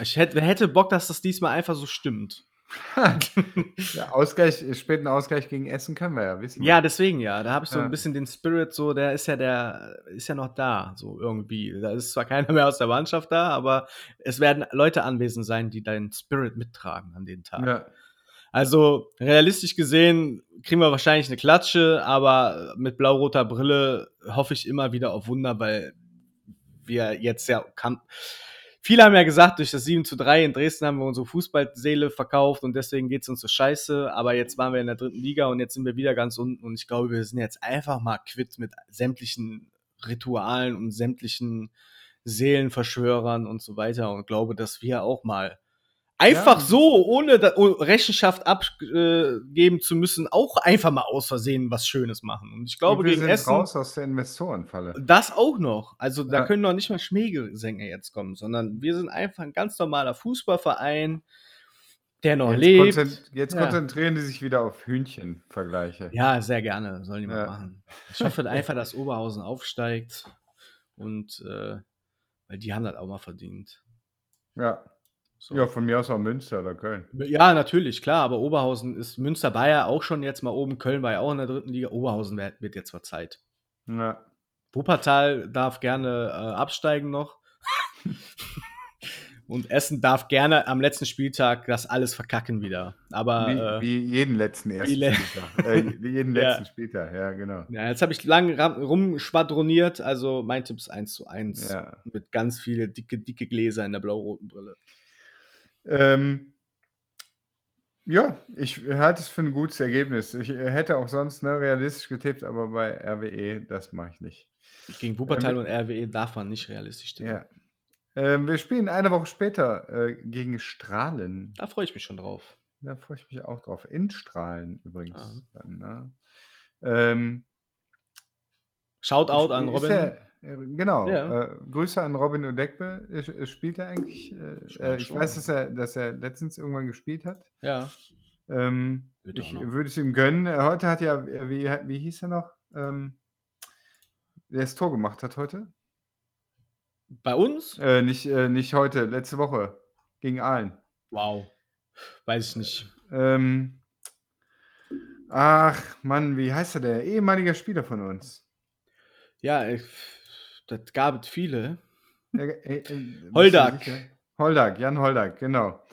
Ich hätte, hätte Bock, dass das diesmal einfach so stimmt. ja, Ausgleich, späten Ausgleich gegen Essen können wir ja wissen. Ja, deswegen ja. Da habe ich so Ja. ein bisschen den Spirit, so, der ist ja der, ist ja noch da, so irgendwie. Da ist zwar keiner mehr aus der Mannschaft da, aber es werden Leute anwesend sein, die deinen Spirit mittragen an den Tag. Ja. Also, realistisch gesehen kriegen wir wahrscheinlich eine Klatsche, aber mit blau-roter Brille hoffe ich immer wieder auf Wunder, weil wir jetzt ja kam, Viele haben ja gesagt, durch das 7 zu 3 in Dresden haben wir unsere Fußballseele verkauft und deswegen geht es uns so scheiße. Aber jetzt waren wir in der dritten Liga und jetzt sind wir wieder ganz unten. Und ich glaube, wir sind jetzt einfach mal quitt mit sämtlichen Ritualen und sämtlichen Seelenverschwörern und so weiter. Und glaube, dass wir auch mal einfach Ja. so, ohne oh, Rechenschaft abgeben zu müssen, auch einfach mal aus Versehen was Schönes machen. Und ich glaube, Und wir gegen sind Essen. raus aus der Investorenfalle. Das auch noch. Also da Ja. können noch nicht mal Schmähgesänge jetzt kommen, sondern wir sind einfach ein ganz normaler Fußballverein, der noch Jetzt, lebt. konzent jetzt Ja. konzentrieren die sich wieder auf Hühnchenvergleiche. Ja, sehr gerne, sollen die mal machen. Ich hoffe einfach, dass Oberhausen aufsteigt und äh, weil die haben das auch mal verdient. Ja. So. ja, von mir aus auch Münster oder Köln. Ja, natürlich, klar, aber Oberhausen ist Münster war ja auch schon jetzt mal oben, Köln war ja auch in der dritten Liga, Oberhausen wird, jetzt zur Zeit. Ja. Wuppertal darf gerne äh, absteigen noch. Und Essen darf gerne am letzten Spieltag das alles verkacken wieder. Aber Wie, äh, wie jeden letzten ersten le- Spieltag. Äh, wie jeden Ja. letzten Spieltag, ja, genau. ja, jetzt habe ich lang rumschwadroniert. Also mein Tipp ist 1 zu 1. Ja. Mit ganz viele dicke, dicke Gläser in der blau-roten Brille. Ähm, ja, ich halte es für ein gutes Ergebnis. Ich äh, hätte auch sonst ne, realistisch getippt, aber bei RWE, das mache ich nicht. Gegen Wuppertal Ähm, und RWE darf man nicht realistisch tippen. Ja. Ähm, wir spielen eine Woche später äh, gegen Strahlen. Da freue ich mich schon drauf. Da freue ich mich auch drauf. In Strahlen übrigens. Ah. Dann, ne? ähm, Shoutout an Robin. Der, genau. Ja. Äh, Grüße an Robin ist- Spielt er eigentlich? Äh, Ich äh, weiß, dass er, dass er letztens irgendwann gespielt hat. ja. Ähm, ich würde es ihm gönnen. Äh, Heute hat ja, äh, wie, wie hieß er noch? Ähm, der das Tor gemacht hat heute? Bei uns? Äh, nicht, nicht heute, letzte Woche gegen Aalen. Wow. Weiß ich nicht. Ähm, ach, Mann, wie heißt er der? Ehemaliger Spieler von uns. Ja, ich, das gab es viele. Äh, äh, äh, du Holdak. Jan Holdak, genau.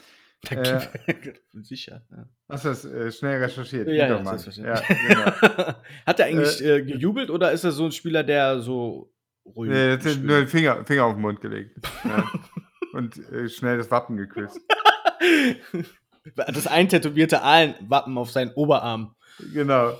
Äh, Sicher. Ja. Hast du das äh, schnell recherchiert? Ja, ja, doch mal. selbstverständlich. ja genau. Hat er eigentlich äh, gejubelt oder ist er so ein Spieler, der so ruhig Nee, jetzt hat nur den Finger, Finger auf den Mund gelegt. Ja. Und äh, schnell das Wappen geküsst. Das eintätowierte Ahlenwappen auf seinen Oberarm. Genau.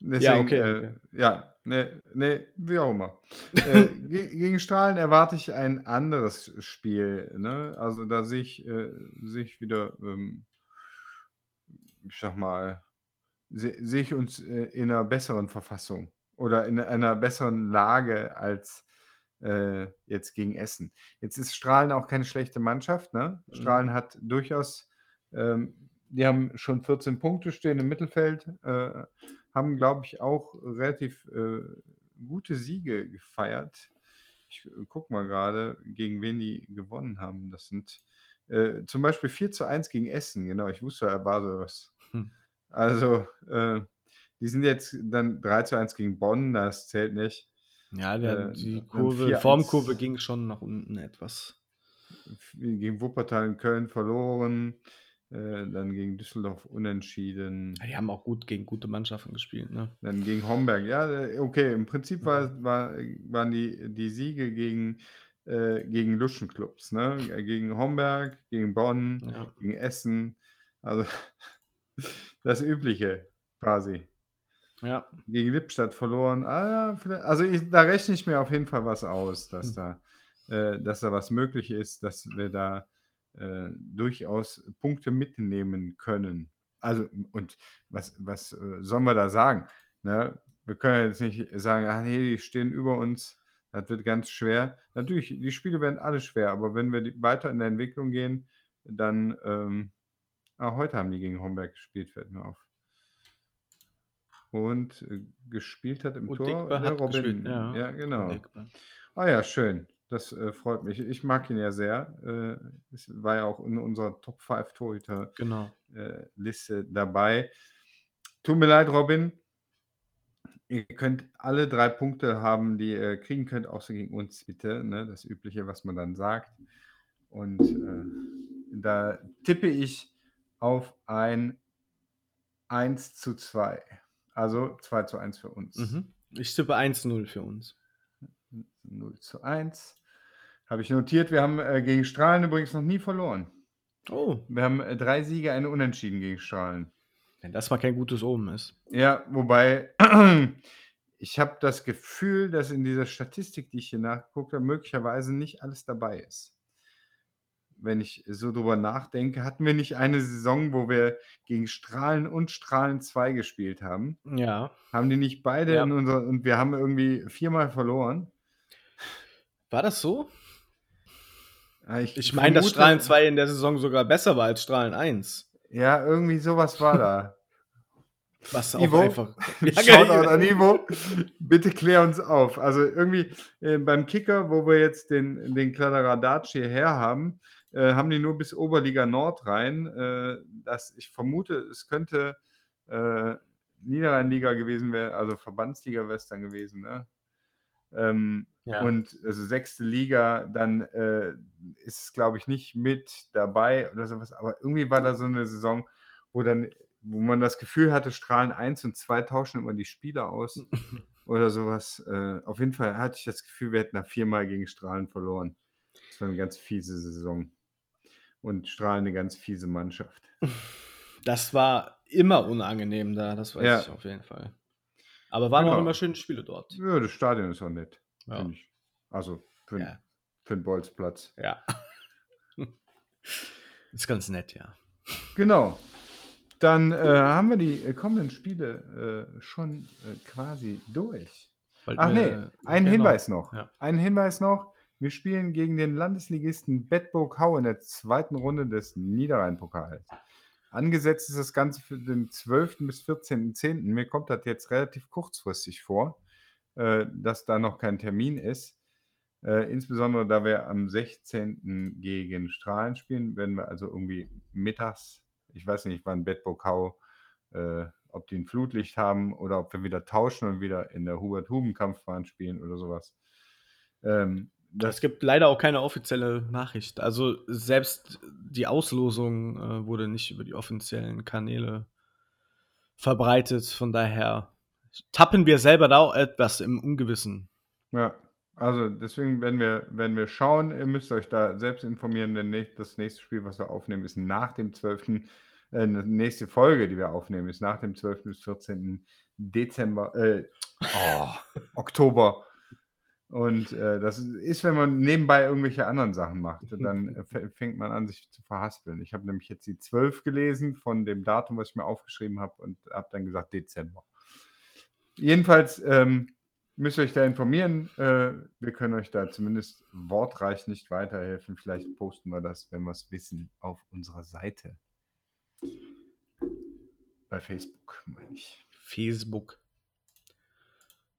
Deswegen, okay, äh, okay. ja, ne, ne, wie auch immer. äh, ge gegen Strahlen erwarte ich ein anderes Spiel. Ne? Also da sehe ich, äh, sehe ich wieder, ähm, ich sag mal, se sehe ich uns äh, in einer besseren Verfassung oder in einer besseren Lage als äh, jetzt gegen Essen. Jetzt ist Strahlen auch keine schlechte Mannschaft. Ne? Mhm. Strahlen hat durchaus, ähm, die haben schon 14 Punkte stehen im Mittelfeld, äh, haben, glaube ich, auch relativ äh, gute Siege gefeiert. Ich äh, gucke mal gerade, gegen wen die gewonnen haben. Das sind äh, zum Beispiel 4 zu 1 gegen Essen. Genau, ich wusste, er war sowas. Hm. Also, äh, die sind jetzt dann 3 zu 1 gegen Bonn, das zählt nicht. Ja, der, Äh, die Kurve, 4-1. Formkurve ging schon nach unten etwas. Gegen Wuppertal in Köln verloren, äh, dann gegen Düsseldorf unentschieden, Ja, die haben auch gut gegen gute Mannschaften gespielt, ne? dann gegen Homberg. Ja, äh, okay, im Prinzip war, war, waren die, die Siege gegen, äh, gegen Luschenclubs, ne? Äh, Gegen Homberg, gegen Bonn, Ja. gegen Essen. Also das Übliche quasi. ja. Gegen Lippstadt verloren. Ah, ja, also ich, da rechne ich mir auf jeden Fall was aus, dass da, äh, dass da was möglich ist, dass wir da äh, durchaus Punkte mitnehmen können. Also, und was, was äh, sollen wir da sagen? Ne? wir können jetzt nicht sagen, ah nee, die stehen über uns. Das wird ganz schwer. Natürlich, die Spiele werden alle schwer, aber wenn wir weiter in der Entwicklung gehen, dann, ähm, ah, heute haben die gegen Homberg gespielt, fällt mir auf. Und äh, gespielt hat im Tor Udikba der hat Robin. gespielt, ja. Ja, genau. Ah ja, schön. Das äh, freut mich. Ich mag ihn ja sehr. Äh, es war ja auch in unserer Top 5 Torhüter Genau. äh, Liste dabei. Tut mir leid, Robin. Ihr könnt alle drei Punkte haben, die ihr kriegen könnt, außer gegen uns, bitte. Ne? Das Übliche, was man dann sagt. Und äh, da tippe ich auf ein 1 zu 2. Also 2 zu 1 für uns. Mhm. Ich tippe 1-0 für uns. 0 zu 1. Habe ich notiert. Wir haben äh, gegen Strahlen übrigens noch nie verloren. Oh, Wir haben äh, drei Siege, eine Unentschieden gegen Strahlen. wenn das mal kein gutes Omen ist. Ja, wobei ich habe das Gefühl, dass in dieser Statistik, die ich hier nachgeguckt habe, möglicherweise nicht alles dabei ist. Wenn ich so drüber nachdenke, hatten wir nicht eine Saison, wo wir gegen Strahlen und Strahlen 2 gespielt haben? Ja. Haben die nicht beide Ja. in unserer und wir haben irgendwie viermal verloren? War das so? Ja, Ich meine, dass Strahlen 2 in der Saison sogar besser war als Strahlen 1. Ja, irgendwie sowas war da. Was auch Ivo? einfach. Ja, Shoutout geil. an Ivo. Bitte klär uns auf. Also irgendwie äh, beim Kicker, wo wir jetzt den, den Kladderadatsch hierher haben, äh, haben die nur bis Oberliga Nord rein. Äh, das, ich vermute, es könnte äh, Niederrheinliga gewesen werden, also Verbandsliga Western gewesen. Ne? Ähm, Ja. Und also sechste Liga, dann äh, ist es, glaube ich, nicht mit dabei oder sowas. Aber irgendwie war da so eine Saison, wo dann, wo man das Gefühl hatte, Strahlen 1 und 2 tauschen immer die Spieler aus oder sowas. Äh, auf jeden Fall hatte ich das Gefühl, wir hätten da viermal gegen Strahlen verloren. Das war eine ganz fiese Saison. Und Strahlen eine ganz fiese Mannschaft. Das war immer unangenehm da, das weiß Ja. ich auf jeden Fall. Aber waren auch Genau. immer schöne Spiele dort. Ja, das Stadion ist auch nett, Ja. ich. Also für, Ja. für den Bolzplatz. ja. Ist ganz nett, ja. Genau. Dann äh, haben wir die äh, kommenden Spiele äh, schon äh, quasi durch. Wollten Ach nee, wir- ein genau. Hinweis noch. Ja. Ein Hinweis noch. Wir spielen gegen den Landesligisten Bedburg-Hau in der zweiten Runde des Niederrhein-Pokals. Angesetzt ist das Ganze für den 12. bis 14.10. Mir kommt das jetzt relativ kurzfristig vor, äh, dass da noch kein Termin ist. Äh, insbesondere da wir am 16. gegen Strahlen spielen, werden wir also irgendwie mittags, ich weiß nicht, wann Bedburg-Hau, äh, ob die ein Flutlicht haben oder ob wir wieder tauschen und wieder in der Hubert-Huben-Kampfbahn spielen oder sowas. Ähm, Es gibt leider auch keine offizielle Nachricht. Also selbst die Auslosung äh, wurde nicht über die offiziellen Kanäle verbreitet. Von daher tappen wir selber da auch etwas im Ungewissen. Ja, also deswegen werden wir, werden wir schauen. Ihr müsst euch da selbst informieren, denn das nächste Spiel, was wir aufnehmen, ist nach dem 12. Äh, die nächste Folge, die wir aufnehmen, ist nach dem 12. bis 14. Dezember, äh, oh, Oktober. Und äh, das ist, wenn man nebenbei irgendwelche anderen Sachen macht, dann äh, fängt man an, sich zu verhaspeln. Ich habe nämlich jetzt die 12 gelesen von dem Datum, was ich mir aufgeschrieben habe und habe dann gesagt Dezember. Jedenfalls ähm, müsst ihr euch da informieren. Äh, wir können euch da zumindest wortreich nicht weiterhelfen. Vielleicht posten wir das, wenn wir es wissen, auf unserer Seite. Bei Facebook, meine ich. Facebook.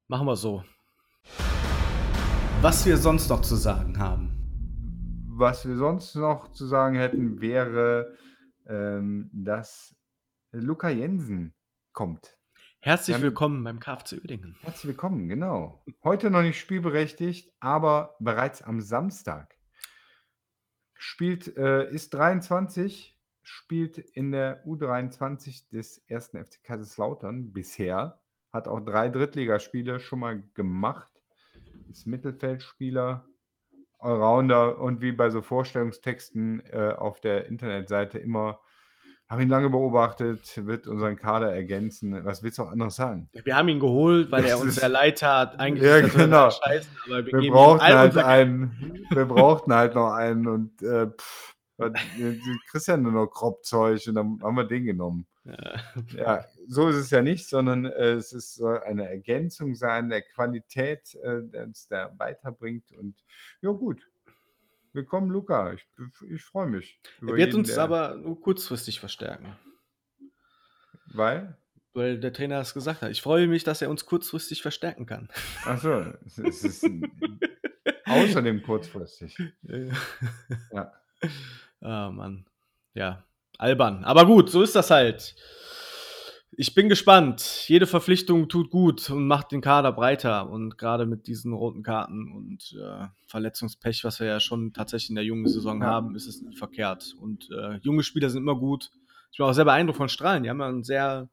Machen wir so. Was wir sonst noch zu sagen haben. Was wir sonst noch zu sagen hätten, wäre, ähm, dass Luca Jensen kommt. Herzlich willkommen beim KFC Uerdingen. Herzlich willkommen, genau. Heute noch nicht spielberechtigt, aber bereits am Samstag. Spielt, äh, ist 23, spielt in der U23 des ersten FC Kaiserslautern bisher. Hat auch drei Drittligaspiele schon mal gemacht. Ist Mittelfeldspieler, Allrounder und wie bei so Vorstellungstexten äh, auf der Internetseite immer, haben ihn lange beobachtet, wird unseren Kader ergänzen. Was willst du auch anderes sagen? Wir haben ihn geholt, weil er Das uns ist- sehr leid tat. Eigentlich Ja, genau. scheiße, aber wir, wir brauchten halt einen. Wir brauchten halt noch einen und äh, pff, kriegst ja nur noch Kropfzeug und dann haben wir den genommen. Geld. Ja, so ist es ja nicht, sondern äh, es ist, soll eine Ergänzung sein der Qualität, äh, der uns da weiterbringt. Und ja, gut. Willkommen, Luca. Ich, ich freue mich. Er wird jeden, uns aber nur kurzfristig verstärken. Weil? Weil der Trainer es gesagt hat. Ich freue mich, dass er uns kurzfristig verstärken kann. Achso, es ist außerdem kurzfristig. ja. Ah, Mann. Ja, albern. Aber gut, so ist das halt. Ich bin gespannt. Jede Verpflichtung tut gut und macht den Kader breiter. Und gerade mit diesen roten Karten und äh, Verletzungspech, was wir ja schon tatsächlich in der jungen Saison haben, ist es nicht verkehrt. Und äh, junge Spieler sind immer gut. Ich bin auch sehr beeindruckt von Strahlen. Die haben ja einen sehr,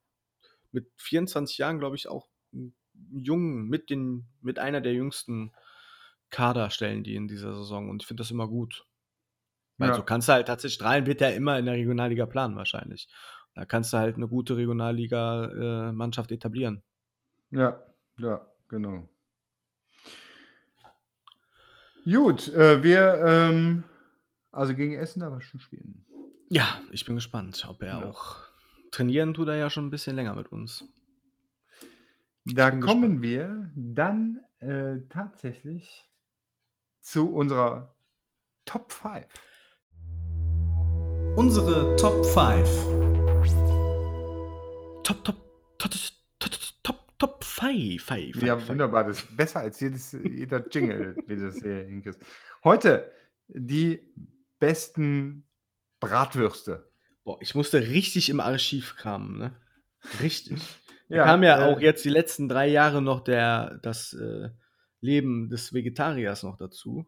mit 24 Jahren, glaube ich, auch einen jungen, mit, den, mit einer der jüngsten Kader stellen die in dieser Saison. Und ich finde das immer gut. Weil ja. so kannst du halt tatsächlich, Strahlen wird ja immer in der Regionalliga planen wahrscheinlich. Da kannst du halt eine gute Regionalliga-Mannschaft äh, etablieren. Ja, ja, genau. Gut, äh, wir, ähm, also gegen Essen aber schon spielen. Ja, ich bin gespannt, ob er ja. auch trainieren tut er ja schon ein bisschen länger mit uns. Da kommen gespannt. wir dann äh, tatsächlich zu unserer Top 5. Unsere Top 5. Top, top, top, top, top, top 5. Five, ja, five. wunderbar. Das ist besser als jedes, jeder Jingle, wie das hier hinkriegst. Heute die besten Bratwürste. Boah, ich musste richtig im Archiv kramen, ne? Richtig. Da ja, kam ja äh, auch jetzt die letzten drei Jahre noch der, das äh, Leben des Vegetariers noch dazu.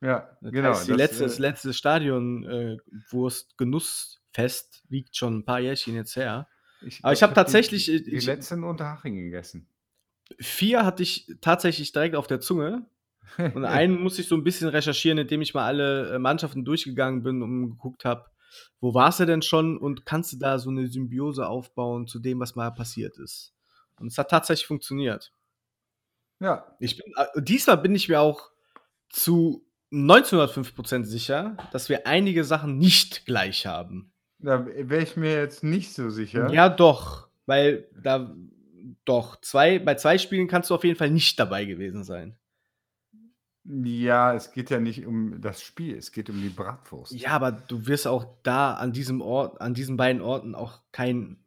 Ja, das genau. Heißt, die das, letzte, äh, das letzte Stadion-Wurst-Genussfest äh, liegt schon ein paar Jährchen jetzt her. Ich, Aber ich habe tatsächlich. Die, die ich, letzten Unterhaching gegessen. Vier hatte ich tatsächlich direkt auf der Zunge. Und einen musste ich so ein bisschen recherchieren, indem ich mal alle äh, Mannschaften durchgegangen bin und geguckt habe, wo warst du denn schon und kannst du da so eine Symbiose aufbauen zu dem, was mal passiert ist. Und es hat tatsächlich funktioniert. Ja. Ich bin, äh, diesmal bin ich mir auch zu 1905% sicher, dass wir einige Sachen nicht gleich haben. Da wäre ich mir jetzt nicht so sicher. Ja, doch. Weil da doch, zwei, bei zwei Spielen kannst du auf jeden Fall nicht dabei gewesen sein. Ja, es geht ja nicht um das Spiel, es geht um die Bratwurst. Ja, aber du wirst auch da an diesem Ort, an diesen beiden Orten auch kein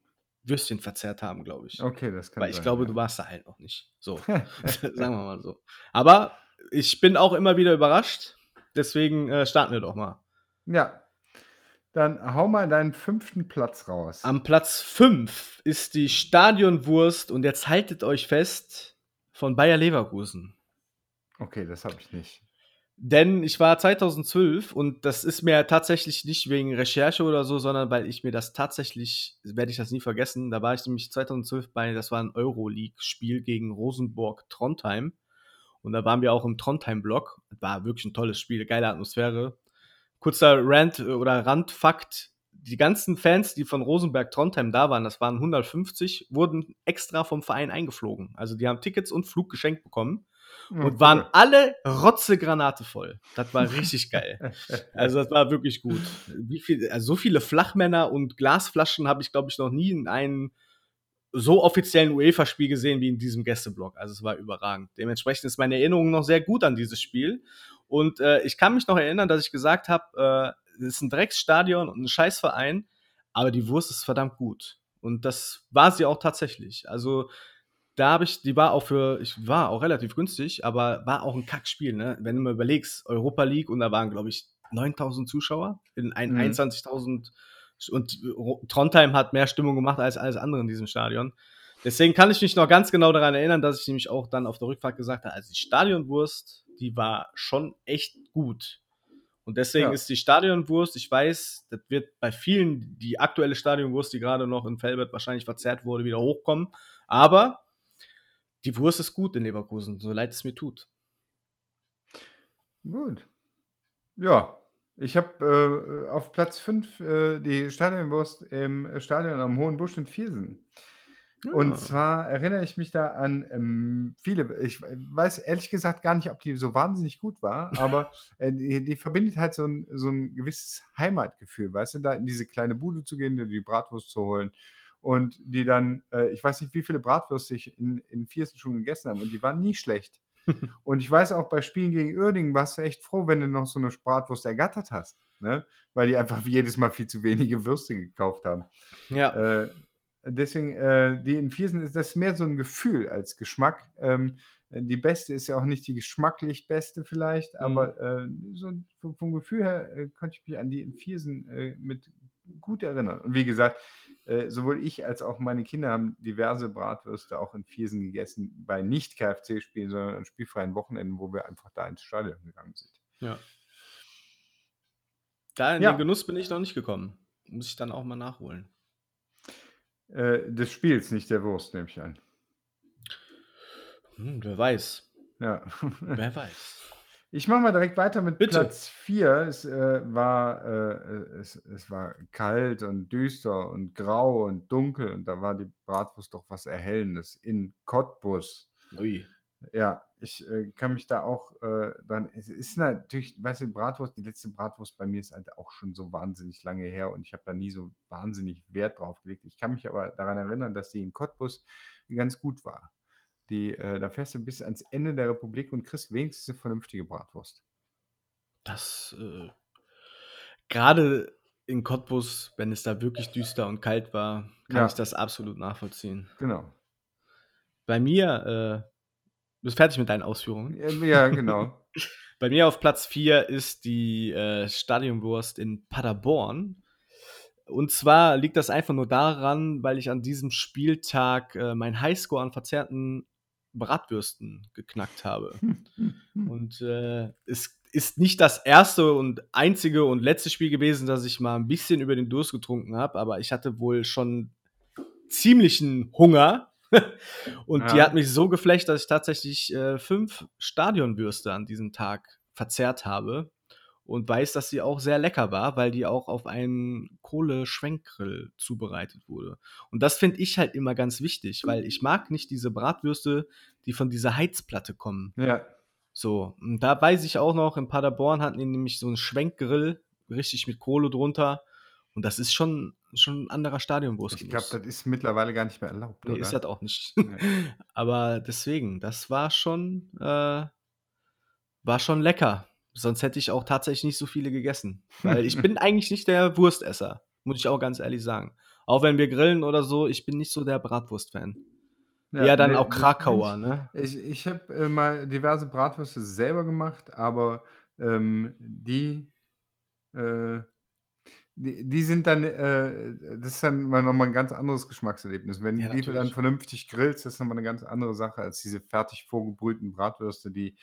Würstchen verzehrt haben, glaube ich. Okay, das kann Weil ich sein, glaube, ja. du warst da halt noch nicht. So, sagen wir mal so. Aber ich bin auch immer wieder überrascht. Deswegen äh, starten wir doch mal. Ja, dann hau mal deinen fünften Platz raus. Am Platz 5 ist die Stadionwurst und jetzt haltet euch fest von Bayer Leverkusen. Okay, das habe ich nicht. Denn ich war 2012 und das ist mir tatsächlich nicht wegen Recherche oder so, sondern weil ich mir das tatsächlich, werde ich das nie vergessen, da war ich nämlich 2012 bei, das war ein Euroleague-Spiel gegen Rosenborg Trondheim. Und da waren wir auch im Trondheim-Block. War wirklich ein tolles Spiel, geile Atmosphäre kurzer Rant äh, oder Randfakt. Die ganzen Fans, die von Rosenberg Trondheim da waren, das waren 150, wurden extra vom Verein eingeflogen. Also die haben Tickets und Flug geschenkt bekommen und waren alle Rotzegranate voll. Das war richtig geil. Also das war wirklich gut. Wie viel, also so viele Flachmänner und Glasflaschen habe ich, glaube ich, noch nie in einem so offiziellen UEFA-Spiel gesehen wie in diesem Gästeblock. Also es war überragend. Dementsprechend ist meine Erinnerung noch sehr gut an dieses Spiel. Und äh, ich kann mich noch erinnern, dass ich gesagt habe, äh, es ist ein Drecksstadion und ein Scheißverein, aber die Wurst ist verdammt gut. Und das war sie auch tatsächlich. Also da habe ich, die war auch für, ich war auch relativ günstig, aber war auch ein Kackspiel, ne? Wenn du mal überlegst, Europa League und da waren, glaube ich, 9000 Zuschauer in ein, mhm. 21.000 und Trondheim hat mehr Stimmung gemacht als alles andere in diesem Stadion. Deswegen kann ich mich noch ganz genau daran erinnern, dass ich nämlich auch dann auf der Rückfahrt gesagt habe, also die Stadionwurst die war schon echt gut. Und deswegen ja. ist die Stadionwurst, ich weiß, das wird bei vielen die aktuelle Stadionwurst, die gerade noch in Felbert wahrscheinlich verzerrt wurde, wieder hochkommen. Aber die Wurst ist gut in Leverkusen, so leid es mir tut. Gut. Ja, ich habe äh, auf Platz 5 äh, die Stadionwurst im Stadion am Hohen Busch in Viersen. Und ah. zwar erinnere ich mich da an ähm, viele, ich weiß ehrlich gesagt gar nicht, ob die so wahnsinnig gut war, aber äh, die, die verbindet halt so ein, so ein gewisses Heimatgefühl, weißt du, da in diese kleine Bude zu gehen, die Bratwurst zu holen und die dann, äh, ich weiß nicht, wie viele Bratwürste ich in, in Viersen schon gegessen habe und die waren nie schlecht. und ich weiß auch, bei Spielen gegen Uerdingen warst du echt froh, wenn du noch so eine Bratwurst ergattert hast, ne? weil die einfach jedes Mal viel zu wenige Würste gekauft haben. Ja. Äh, deswegen, äh, die in Viersen ist das mehr so ein Gefühl als Geschmack. Ähm, die beste ist ja auch nicht die geschmacklich beste vielleicht, aber äh, so vom, vom Gefühl her äh, konnte ich mich an die in Viersen äh, mit gut erinnern. Und wie gesagt, äh, sowohl ich als auch meine Kinder haben diverse Bratwürste auch in Viersen gegessen, bei nicht KFC-Spielen, sondern an spielfreien Wochenenden, wo wir einfach da ins Stadion gegangen sind. Ja. Da in Ja. den Genuss bin ich noch nicht gekommen. Muss ich dann auch mal nachholen. Äh, des Spiels, nicht der Wurst, nehme ich an. Hm, wer weiß. Ja. Wer weiß. Ich mache mal direkt weiter mit Bitte. Platz 4. Es, äh, war, äh, es, es war kalt und düster und grau und dunkel und da war die Bratwurst doch was Erhellendes in Cottbus. Ui. Ja, ich äh, kann mich da auch äh, dann. Es ist natürlich, weißt du, Bratwurst, die letzte Bratwurst bei mir ist halt auch schon so wahnsinnig lange her und ich habe da nie so wahnsinnig Wert drauf gelegt. Ich kann mich aber daran erinnern, dass die in Cottbus ganz gut war. Die, äh, da fährst du bis ans Ende der Republik und kriegst wenigstens eine vernünftige Bratwurst. Das, äh, gerade in Cottbus, wenn es da wirklich düster und kalt war, kann Ja. ich das absolut nachvollziehen. Genau. Bei mir, äh, bist fertig mit deinen Ausführungen? Ja, ja, genau. Bei mir auf Platz 4 ist die äh, Stadionwurst in Paderborn. Und zwar liegt das einfach nur daran, weil ich an diesem Spieltag äh, mein Highscore an verzerrten Bratwürsten geknackt habe. Und äh, es ist nicht das erste und einzige und letzte Spiel gewesen, dass ich mal ein bisschen über den Durst getrunken habe, aber ich hatte wohl schon ziemlichen Hunger. und die Ja. hat mich so geflecht, dass ich tatsächlich äh, fünf Stadionwürste an diesem Tag verzehrt habe. Und weiß, dass sie auch sehr lecker war, weil die auch auf einen Kohleschwenkgrill zubereitet wurde. Und das finde ich halt immer ganz wichtig, weil ich mag nicht diese Bratwürste, die von dieser Heizplatte kommen. Ja. So, und da weiß ich auch noch, in Paderborn hatten die nämlich so einen Schwenkgrill, richtig mit Kohle drunter. Und das ist schon, schon ein anderer Stadionwurst. Ich glaube, das ist mittlerweile gar nicht mehr erlaubt. nee, oder? ist das auch nicht. Nee. Aber deswegen, das war schon, äh, war schon lecker. Sonst hätte ich auch tatsächlich nicht so viele gegessen. Weil ich bin eigentlich nicht der Wurstesser, muss ich auch ganz ehrlich sagen. Auch wenn wir grillen oder so, ich bin nicht so der Bratwurst-Fan. Ja, dann nee, auch Krakauer, nicht. ne? Ich, ich habe äh, mal diverse Bratwürste selber gemacht, aber ähm, die, äh, die, die sind dann, äh, das ist dann mal nochmal ein ganz anderes Geschmackserlebnis. Wenn Ja, die du dann natürlich. vernünftig grillst, das ist nochmal eine ganz andere Sache als diese fertig vorgebrühten Bratwürste, die,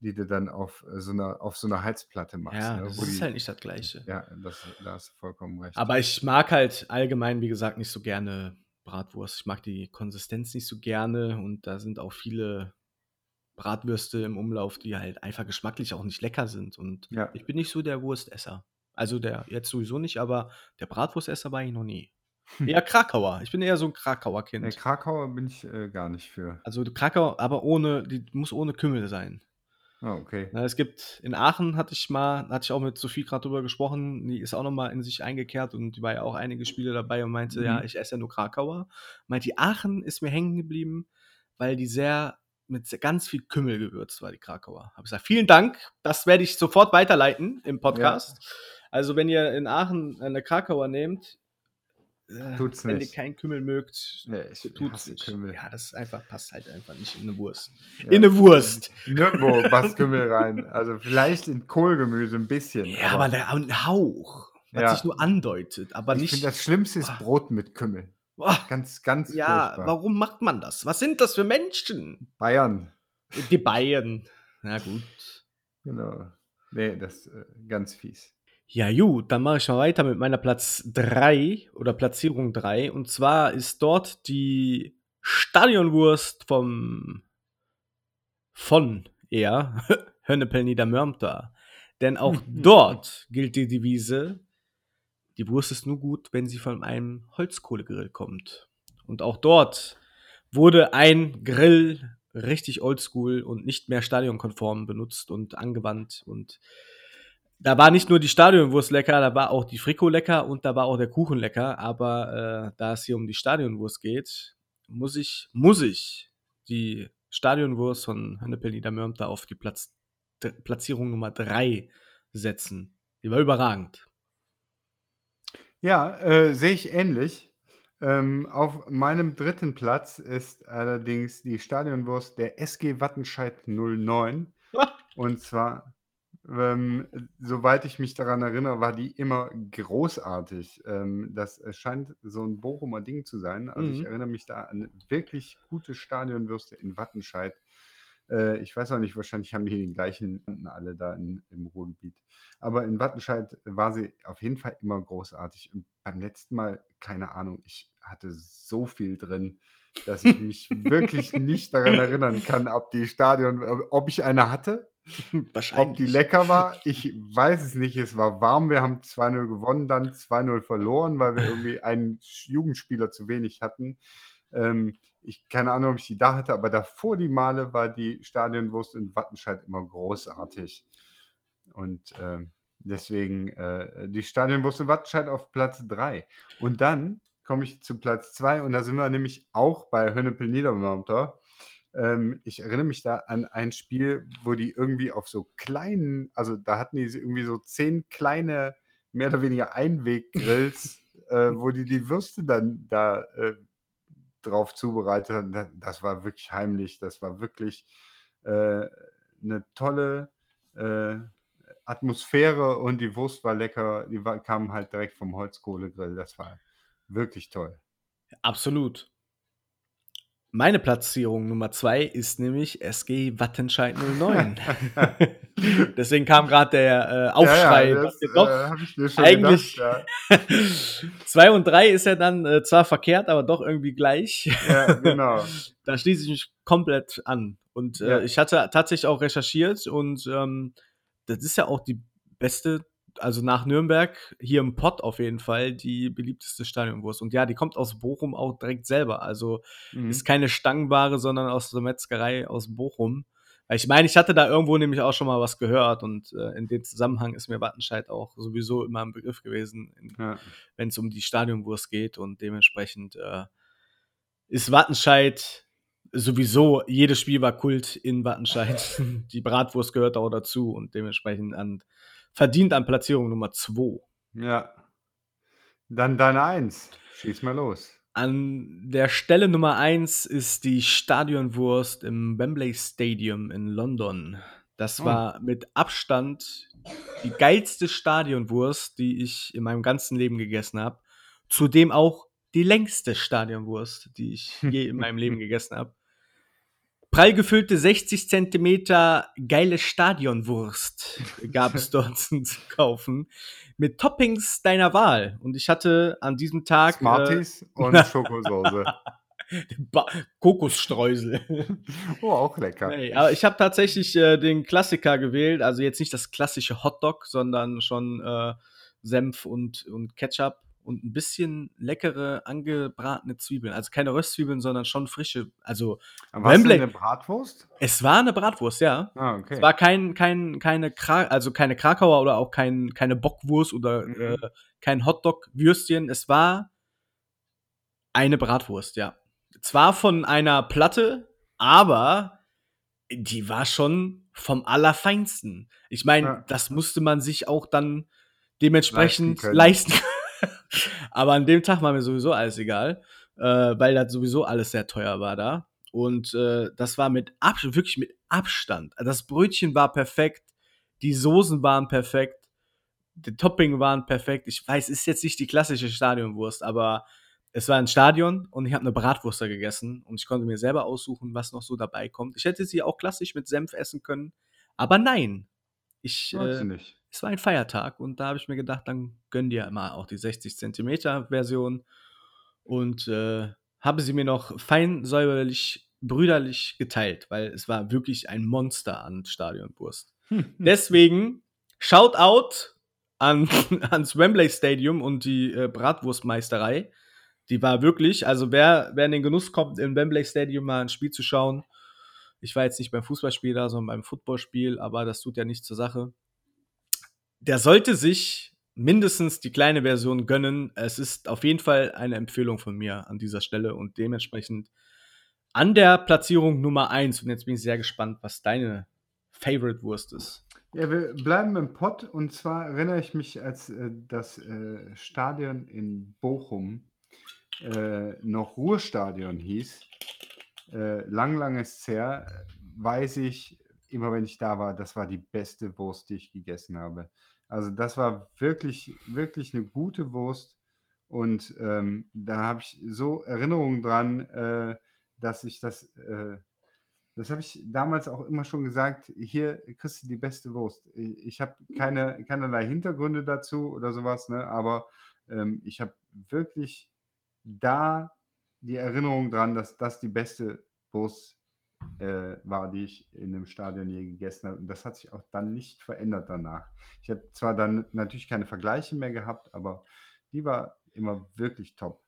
die du dann auf äh, so einer, auf so einer Heizplatte machst. Ja, ne, das wo ist die, halt nicht das Gleiche. ja, das, da hast du vollkommen recht. Aber ich mag halt allgemein, wie gesagt, nicht so gerne Bratwurst. Ich mag die Konsistenz nicht so gerne und da sind auch viele Bratwürste im Umlauf, die halt einfach geschmacklich auch nicht lecker sind. Und Ja. ich bin nicht so der Wurstesser. Also der jetzt sowieso nicht, aber der Bratwurstesser war ich noch nie. Eher Krakauer. Ich bin eher so ein Krakauer Kind. Krakauer bin ich äh, gar nicht für. Also Krakauer, aber ohne, die muss ohne Kümmel sein. Ah, okay. Na, es gibt, in Aachen hatte ich mal, hatte ich auch mit Sophie gerade drüber gesprochen, die ist auch nochmal in sich eingekehrt und die war ja auch einige Spiele dabei und meinte, ja, Mhm. ich esse ja nur Krakauer. Meinte, die Aachen ist mir hängen geblieben, weil die sehr, mit sehr- ganz viel Kümmel gewürzt war, die Krakauer. Habe ich gesagt, vielen Dank, das werde ich sofort weiterleiten im Podcast. Also, wenn ihr in Aachen eine Krakauer nehmt, äh, Tut's wenn nicht. ihr keinen Kümmel mögt, ich tut's nicht. Kümmel. Ja, das ist einfach, passt halt einfach nicht in eine Wurst. Ja. In eine Wurst. Nirgendwo passt Kümmel rein. Also vielleicht in Kohlgemüse ein bisschen. Ja, aber der ein Hauch, was Ja. sich nur andeutet, aber ich nicht. finde, das Schlimmste ist Ah. Brot mit Kümmel. Boah, Ganz, ganz ja, furchtbar. warum macht man das? Was sind das für Menschen? Bayern. Die Bayern. Na gut. Genau. Nee, das äh, ganz fies. Ja, gut, dann mache ich mal weiter mit meiner Platz 3 oder Platzierung 3. Und zwar ist dort die Stadionwurst vom von eher Hönnepel Niedermörmter. Denn auch dort gilt die Devise, die Wurst ist nur gut, wenn sie von einem Holzkohlegrill kommt. Und auch dort wurde ein Grill richtig oldschool und nicht mehr stadionkonform benutzt und angewandt. Und da war nicht nur die Stadionwurst lecker, da war auch die Frikot lecker und da war auch der Kuchen lecker. Aber äh, da es hier um die Stadionwurst geht, muss ich, muss ich die Stadionwurst von Hannepel Niedermörmter auf die Platz, Platzierung Nummer 3 setzen. Die war überragend. Ja, äh, sehe ich ähnlich. Ähm, auf meinem dritten Platz ist allerdings die Stadionwurst der SG Wattenscheid 09. Und zwar ähm, soweit ich mich daran erinnere, war die immer großartig. Ähm, das scheint so ein Bochumer Ding zu sein. Also ich Mhm. erinnere mich da an wirklich gute Stadionwürste in Wattenscheid. Äh, ich weiß auch nicht, wahrscheinlich haben die die gleichen alle da in, im Ruhrgebiet. Aber in Wattenscheid war sie auf jeden Fall immer großartig. Und beim letzten Mal, keine Ahnung, ich hatte so viel drin, dass ich mich wirklich nicht daran erinnern kann, ob die Stadion, ob ich eine hatte. Ob die lecker war, ich weiß es nicht. Es war warm. Wir haben 2-0 gewonnen, dann 2-0 verloren, weil wir irgendwie einen Jugendspieler zu wenig hatten. Ähm, ich keine Ahnung, ob ich die da hatte, aber davor die Male war die Stadionwurst in Wattenscheid immer großartig. Und ähm, deswegen äh, die Stadionwurst in Wattenscheid auf Platz 3. Und dann komme ich zu Platz 2 und da sind wir nämlich auch bei Hönnepel Niedermörmter. Ähm, ich erinnere mich da an ein Spiel, wo die irgendwie auf so kleinen, also da hatten die irgendwie so zehn kleine, mehr oder weniger Einweggrills, äh, wo die die Würste dann da äh, drauf zubereitet haben. Da- Das war wirklich heimlich. Das war wirklich äh, eine tolle äh, Atmosphäre und die Wurst war lecker. Die war, kam halt direkt vom Holzkohlegrill. Das war wirklich toll. Absolut. Meine Platzierung Nummer 2 ist nämlich SG Wattenscheid 09. Deswegen kam gerade der äh, Aufschrei. Ja, ja, das, doch äh, eigentlich- gedacht. 2 und 3 ist ja dann äh, zwar verkehrt, aber doch irgendwie gleich. Ja, ja genau. da schließe ich mich komplett an. Und äh, Ja. ich hatte tatsächlich auch recherchiert und ähm, das ist ja auch die beste, also nach Nürnberg, hier im Pott auf jeden Fall, die beliebteste Stadionwurst. Und ja, die kommt aus Bochum auch direkt selber. Also Mhm. ist keine Stangenware, sondern aus der Metzgerei aus Bochum. Weil ich meine, ich hatte da irgendwo nämlich auch schon mal was gehört und äh, in dem Zusammenhang ist mir Wattenscheid auch sowieso immer ein Begriff gewesen, Ja. wenn es um die Stadionwurst geht und dementsprechend äh, ist Wattenscheid sowieso, jedes Spiel war Kult in Wattenscheid. die Bratwurst gehört auch dazu und dementsprechend an, verdient an Platzierung Nummer 2. ja. Dann deine Eins. Schieß mal los. An der Stelle Nummer 1 ist die Stadionwurst im Wembley Stadium in London. Das Oh. war mit Abstand die geilste Stadionwurst, die ich in meinem ganzen Leben gegessen habe. Zudem auch die längste Stadionwurst, die ich je in meinem Leben gegessen habe. Prall gefüllte 60 Zentimeter geile Stadionwurst gab es dort zu kaufen. Mit Toppings deiner Wahl. Und ich hatte an diesem Tag. äh, Smarties und Schokosoße. Ba Kokosstreusel. Oh, auch lecker. nee, aber ich habe tatsächlich äh, den Klassiker gewählt, also jetzt nicht das klassische Hotdog, sondern schon äh, Senf und, und Ketchup und ein bisschen leckere angebratene Zwiebeln. Also keine Röstzwiebeln, sondern schon frische. Also Aber du Wembley. eine Bratwurst? es war eine Bratwurst, ja. Ah, okay. Es war kein, kein, keine, Kra also keine Krakauer oder auch kein, keine Bockwurst oder Mhm. äh, kein Hotdog-Würstchen. Es war eine Bratwurst, ja. Zwar von einer Platte, aber die war schon vom Allerfeinsten. Ich meine, Ja. das musste man sich auch dann dementsprechend Leisten können. leisten. Aber an dem Tag war mir sowieso alles egal, äh, weil das sowieso alles sehr teuer war da. Und äh, das war mit Ab wirklich mit Abstand. Das Brötchen war perfekt, die Soßen waren perfekt, die Topping waren perfekt. Ich weiß, ist jetzt nicht die klassische Stadionwurst, aber es war ein Stadion und ich habe eine Bratwurst da gegessen und ich konnte mir selber aussuchen, was noch so dabei kommt. Ich hätte sie auch klassisch mit Senf essen können, aber nein. Ich, äh, nicht. Es war ein Feiertag und da habe ich mir gedacht, dann gönn dir mal auch die 60 Zentimeter Version und äh, habe sie mir noch fein säuberlich, brüderlich geteilt, weil es war wirklich ein Monster an Stadionwurst. Deswegen Shoutout an, ans Wembley Stadium und die äh, Bratwurstmeisterei. Die war wirklich, also wer, wer in den Genuss kommt, im Wembley Stadium mal ein Spiel zu schauen. Ich war jetzt nicht beim Fußballspiel da, sondern beim Footballspiel, aber das tut ja nichts zur Sache. Der sollte sich mindestens die kleine Version gönnen. Es ist auf jeden Fall eine Empfehlung von mir an dieser Stelle und dementsprechend an der Platzierung Nummer 1. Und jetzt bin ich sehr gespannt, was deine Favorite Wurst ist. Ja, wir bleiben im Pott und zwar erinnere ich mich, als äh, das äh, Stadion in Bochum äh, noch Ruhrstadion hieß, äh, lang, lang ist her, weiß ich, immer wenn ich da war, das war die beste Wurst, die ich gegessen habe. Also das war wirklich, wirklich eine gute Wurst und ähm, da habe ich so Erinnerungen dran, äh, dass ich das, äh, das habe ich damals auch immer schon gesagt, hier kriegst du die beste Wurst. Ich, habe keine, keinerlei Hintergründe dazu oder sowas, ne? aber ähm, ich habe wirklich da die Erinnerung dran, dass das die beste Wurst äh, war, die ich in dem Stadion je gegessen habe. Und das hat sich auch dann nicht verändert danach. Ich habe zwar dann natürlich keine Vergleiche mehr gehabt, aber die war immer wirklich top.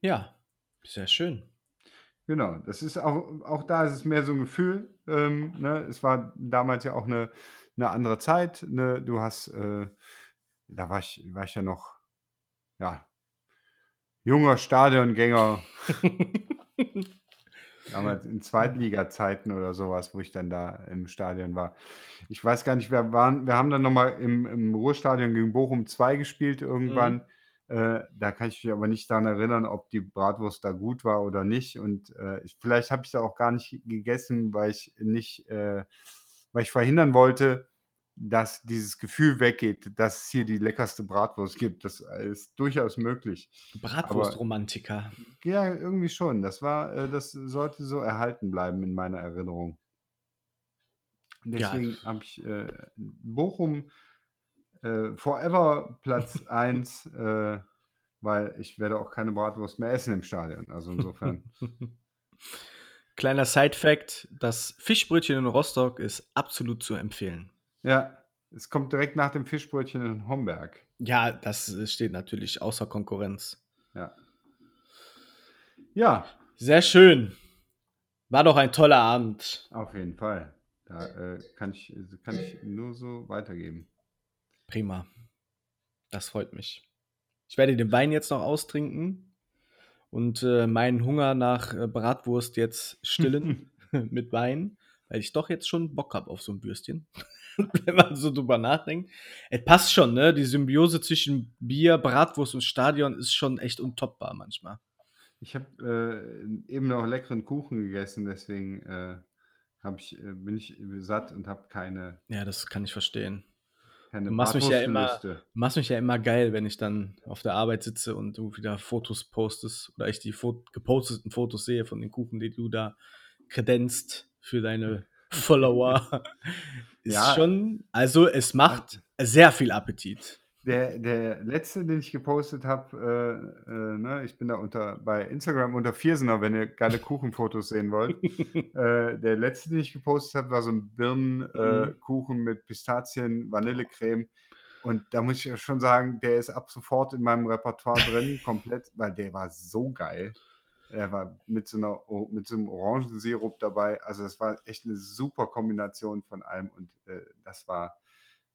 Ja, sehr schön. Genau, das ist auch, auch da ist es mehr so ein Gefühl. Ähm, ne? Es war damals ja auch eine, eine andere Zeit. Ne? Du hast, äh, da war ich, war ich ja noch, ja, junger Stadiongänger. Damals in Zweitliga-Zeiten oder sowas, wo ich dann da im Stadion war. Ich weiß gar nicht, wir waren, wir haben dann nochmal im, im Ruhrstadion gegen Bochum 2 gespielt irgendwann. Mhm. Äh, da kann ich mich aber nicht daran erinnern, ob die Bratwurst da gut war oder nicht. Und äh, ich, vielleicht habe ich da auch gar nicht gegessen, weil ich nicht, äh, weil ich verhindern wollte, dass dieses Gefühl weggeht, dass es hier die leckerste Bratwurst gibt. Das ist durchaus möglich. Bratwurstromantiker. Ja, irgendwie schon. Das war, äh, das sollte so erhalten bleiben in meiner Erinnerung. Deswegen ja. habe ich äh, Bochum äh, Forever Platz 1, äh, weil ich werde auch keine Bratwurst mehr essen im Stadion. Also insofern. Kleiner Side-Fact: Das Fischbrötchen in Rostock ist absolut zu empfehlen. Ja, es kommt direkt nach dem Fischbrötchen in Homberg. Ja, das steht natürlich außer Konkurrenz. Ja. Ja. Sehr schön. War doch ein toller Abend. Auf jeden Fall. Da äh, kann, ich, kann ich nur so weitergeben. Prima. Das freut mich. Ich werde den Wein jetzt noch austrinken und äh, meinen Hunger nach äh, Bratwurst jetzt stillen mit Wein, weil ich doch jetzt schon Bock habe auf so ein Würstchen. wenn man so drüber nachdenkt. Es passt schon, ne? Die Symbiose zwischen Bier, Bratwurst und Stadion ist schon echt untoppbar manchmal. Ich habe äh, eben noch leckeren Kuchen gegessen, deswegen äh, ich, äh, bin ich satt und habe keine. Ja, das kann ich verstehen. Du machst, mich ja immer, machst mich ja immer geil, wenn ich dann auf der Arbeit sitze und du wieder Fotos postest oder ich die Fo geposteten Fotos sehe von den Kuchen, die du da kredenzt für deine Follower. ist ja. schon, also es macht sehr viel Appetit. Der, der letzte, den ich gepostet habe, äh, äh, ne, ich bin da unter bei Instagram unter Viersener, wenn ihr geile Kuchenfotos sehen wollt. äh, der letzte, den ich gepostet habe, war so ein Birnenkuchen mhm. mit Pistazien, Vanillecreme. Und da muss ich schon sagen, der ist ab sofort in meinem Repertoire drin, komplett, weil der war so geil. Er war mit so, einer, mit so einem Orangensirup dabei. Also das war echt eine super Kombination von allem und äh, das war,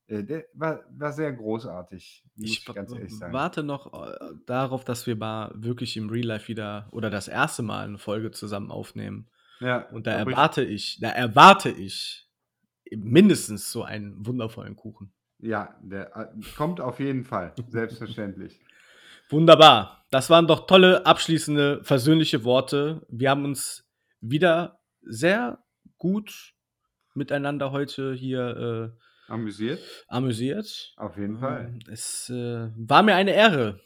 äh, der war, war sehr großartig, muss ich, ich ganz ehrlich sagen. warte noch äh, darauf, dass wir mal wirklich im Real Life wieder oder das erste Mal eine Folge zusammen aufnehmen. Ja, und da erwarte ich, da erwarte ich mindestens so einen wundervollen Kuchen. Ja, der äh, kommt auf jeden Fall, selbstverständlich. Wunderbar. Das waren doch tolle abschließende versöhnliche Worte. Wir haben uns wieder sehr gut miteinander heute hier äh, amüsiert. Amüsiert. Auf jeden Fall. Ähm, es äh, war mir eine Ehre.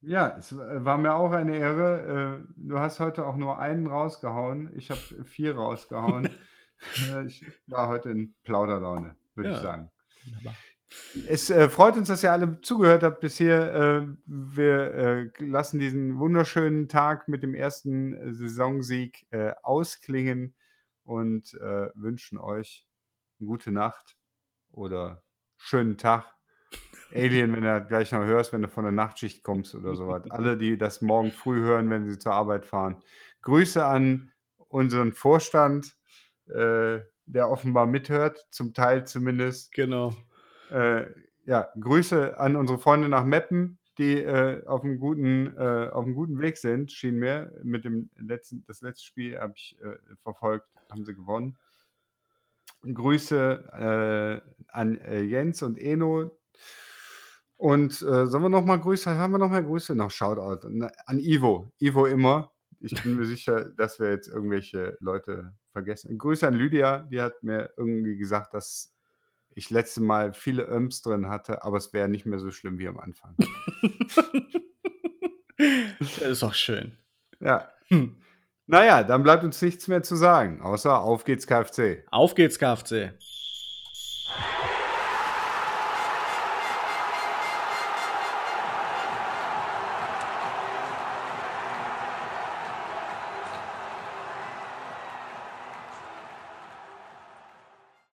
Ja, es war mir auch eine Ehre. Äh, du hast heute auch nur einen rausgehauen. Ich habe vier rausgehauen. Äh, ich war heute in Plauderlaune, würde ja. ich sagen. Wunderbar. Es äh, freut uns, dass ihr alle zugehört habt bisher. Äh, wir äh, lassen diesen wunderschönen Tag mit dem ersten äh, Saisonsieg äh, ausklingen und äh, wünschen euch eine gute Nacht oder schönen Tag. Alien, wenn du gleich noch hörst, wenn du von der Nachtschicht kommst oder sowas. Alle, die das morgen früh hören, wenn sie zur Arbeit fahren. Grüße an unseren Vorstand, der offenbar mithört, zum Teil zumindest. Genau. Äh, ja, Grüße an unsere Freunde nach Meppen, die äh, auf, einem guten, äh, auf einem guten Weg sind, schien mir. Mit dem letzten, das letzte Spiel habe ich äh, verfolgt, haben sie gewonnen. Grüße äh, an äh, Jens und Eno. Und sollen wir noch Grüße, haben wir noch mal Grüße? Noch Shoutout an Ivo. Ivo immer. Ich bin mir sicher, dass wir jetzt irgendwelche Leute vergessen. Grüße an Lydia, die hat mir irgendwie gesagt, dass ich letzte Mal viele Öms drin hatte, aber es wäre nicht mehr so schlimm wie am Anfang. das ist auch schön. Ja. Hm. Naja, dann bleibt uns nichts mehr zu sagen, außer auf geht's KFC. Auf geht's KFC.